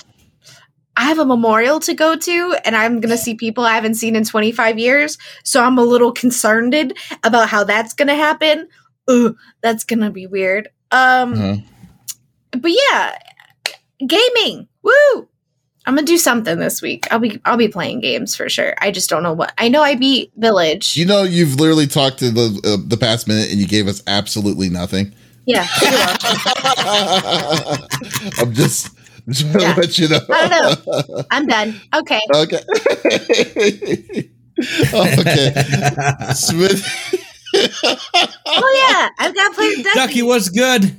I have a memorial to go to, and I'm gonna see people I haven't seen in 25 years. So I'm a little concerned about how that's gonna happen. Ugh, that's gonna be weird. Um, Uh-huh. but yeah, gaming. Woo! I'm gonna do something this week. I'll be I'll be playing games for sure. I just don't know what. I know I beat Village. You know, you've literally talked to the uh, the past minute, and you gave us absolutely nothing. yeah. I'm just, just trying Yeah. to let you know. I don't I'm done. Okay. okay. okay. Smith. Oh yeah, I've got to play Ducky. Ducky, what's good?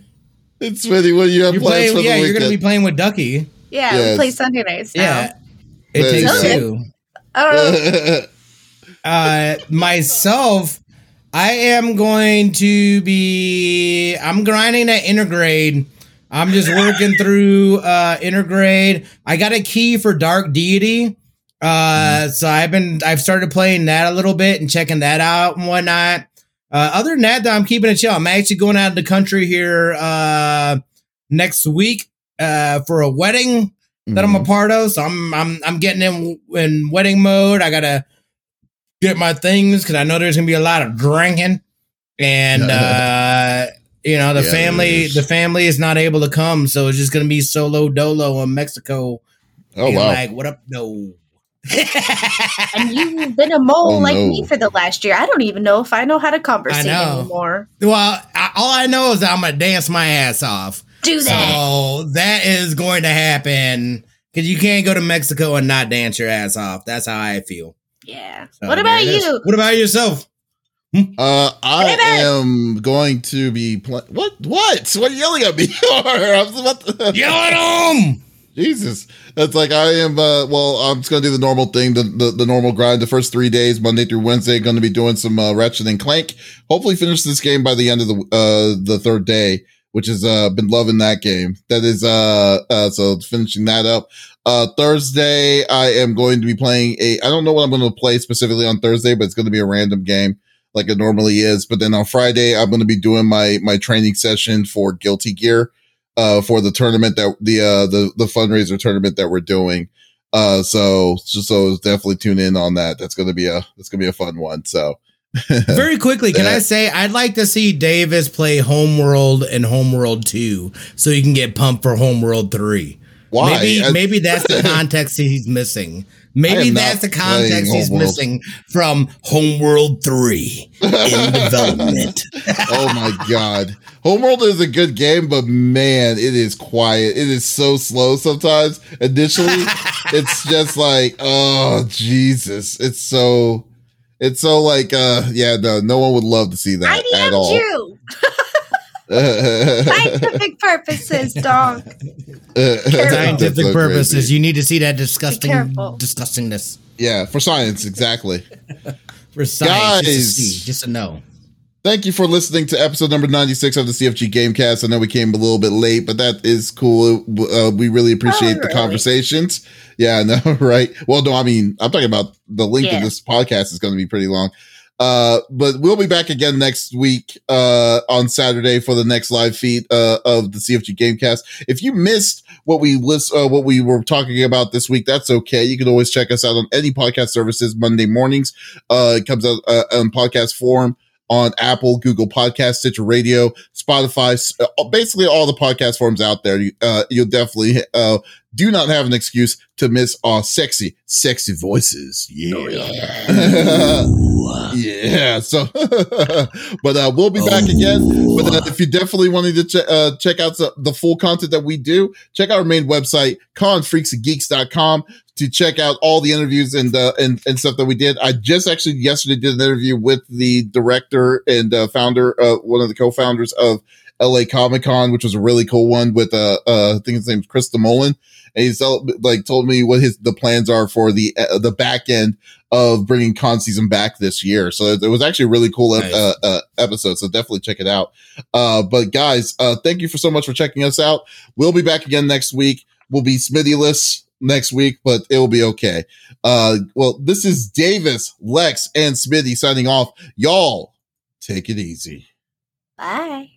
It's Smithy. What do you have You're plans playing. for Yeah, the you're gonna be playing with Ducky. yeah, Yes. we play Sunday nights. Now. Yeah. It Very takes good. two. I don't know. uh myself i am going to be i'm grinding at intergrade i'm just working through uh intergrade i got a key for dark deity. Uh so i've been i've started playing that a little bit and checking that out and whatnot. Uh other than that though, i'm keeping it chill. I'm actually going out of the country here uh next week uh for a wedding that I'm a part of. So I'm I'm I'm getting in in wedding mode. I gotta get my things because I know there's gonna be a lot of drinking, and uh, you know the Yeah, family the family is not able to come, so it's just gonna be solo dolo in Mexico. oh wow. Like what up? No. And you've been a mole Oh, like no. me for the last year. I don't even know if I know how to conversate know. anymore. well, I, all I know is that I'm gonna dance my ass off. Do that. So that is going to happen because you can't go to Mexico and not dance your ass off. That's how I feel. yeah. So what about you? What about yourself? Uh, I am going to be playing. What? What? What are you yelling at me for? I was about to- Yell at him! Jesus. It's like I am uh well, I'm just gonna do the normal thing, the, the, the normal grind. The first three days, Monday through Wednesday, gonna be doing some uh Ratchet and Clank. Hopefully finish this game by the end of the uh the third day, which has uh been loving that game. That is uh uh so finishing that up. Uh Thursday, I am going to be playing a I don't know what I'm gonna play specifically on Thursday, but it's gonna be a random game like it normally is. But then on Friday, I'm gonna be doing my my training session for Guilty Gear uh, for the tournament that the uh, the the fundraiser tournament that we're doing. Uh, so so definitely tune in on that. That's gonna be a that's gonna be a fun one. So Very quickly, can I say I'd like to see Davis play Homeworld and Homeworld 2 so you can get pumped for Homeworld 3. why? Maybe I- maybe that's the context he's missing. I Maybe that's the context he's Homeworld. missing from Homeworld 3 in development. oh my god, Homeworld is a good game, but man, it is quiet. It is so slow sometimes. Initially, it's just like, oh Jesus, it's so. It's so like, uh, yeah, no, no one would love to see that I at DM'd all. you. Scientific purposes, dog. Scientific That's so purposes, crazy. you need to see that disgusting disgustingness. Yeah, for science, exactly. For science, just to Guys. see, just to know. Thank you for listening to episode number 96 of the CFG Gamecast. I know we came a little bit late, but that is cool. Uh, we really appreciate Oh, the really? conversations. Yeah, I know, right? Well, no, I mean, I'm talking about the length of this podcast is going to be pretty long. Uh, but we'll be back again next week, uh, on Saturday for the next live feed, uh, of the CFG Gamecast. If you missed what we list, uh, what we were talking about this week, that's okay. You can always check us out on any podcast services Monday mornings. Uh, it comes out, on podcast form on Apple, Google Podcast, Stitcher Radio, Spotify, basically all the podcast forms out there. You, uh, you'll definitely uh, do not have an excuse to miss our sexy, sexy voices. Yeah. yeah. So, but uh, we'll be back again. But uh, if you definitely wanted to ch- uh, check out the, the full content that we do, check out our main website, confreaksandgeeks.com to check out all the interviews and, uh, and, and stuff that we did. I just actually yesterday did an interview with the director and uh, founder, uh, one of the co-founders of LA Comic Con, which was a really cool one with, uh, uh, I think his name's Chris DeMoulin. And he's like told me what his, the plans are for the, uh, the back end of bringing con season back this year. So it, it was actually a really cool Nice. uh, uh, episode. So definitely check it out. Uh, but guys, uh, thank you for so much for checking us out. We'll be back again next week. We'll be Smithy-less next week, but it will be okay. Uh, well, this is Davis, Lex, and Smithy signing off. Y'all take it easy. Bye.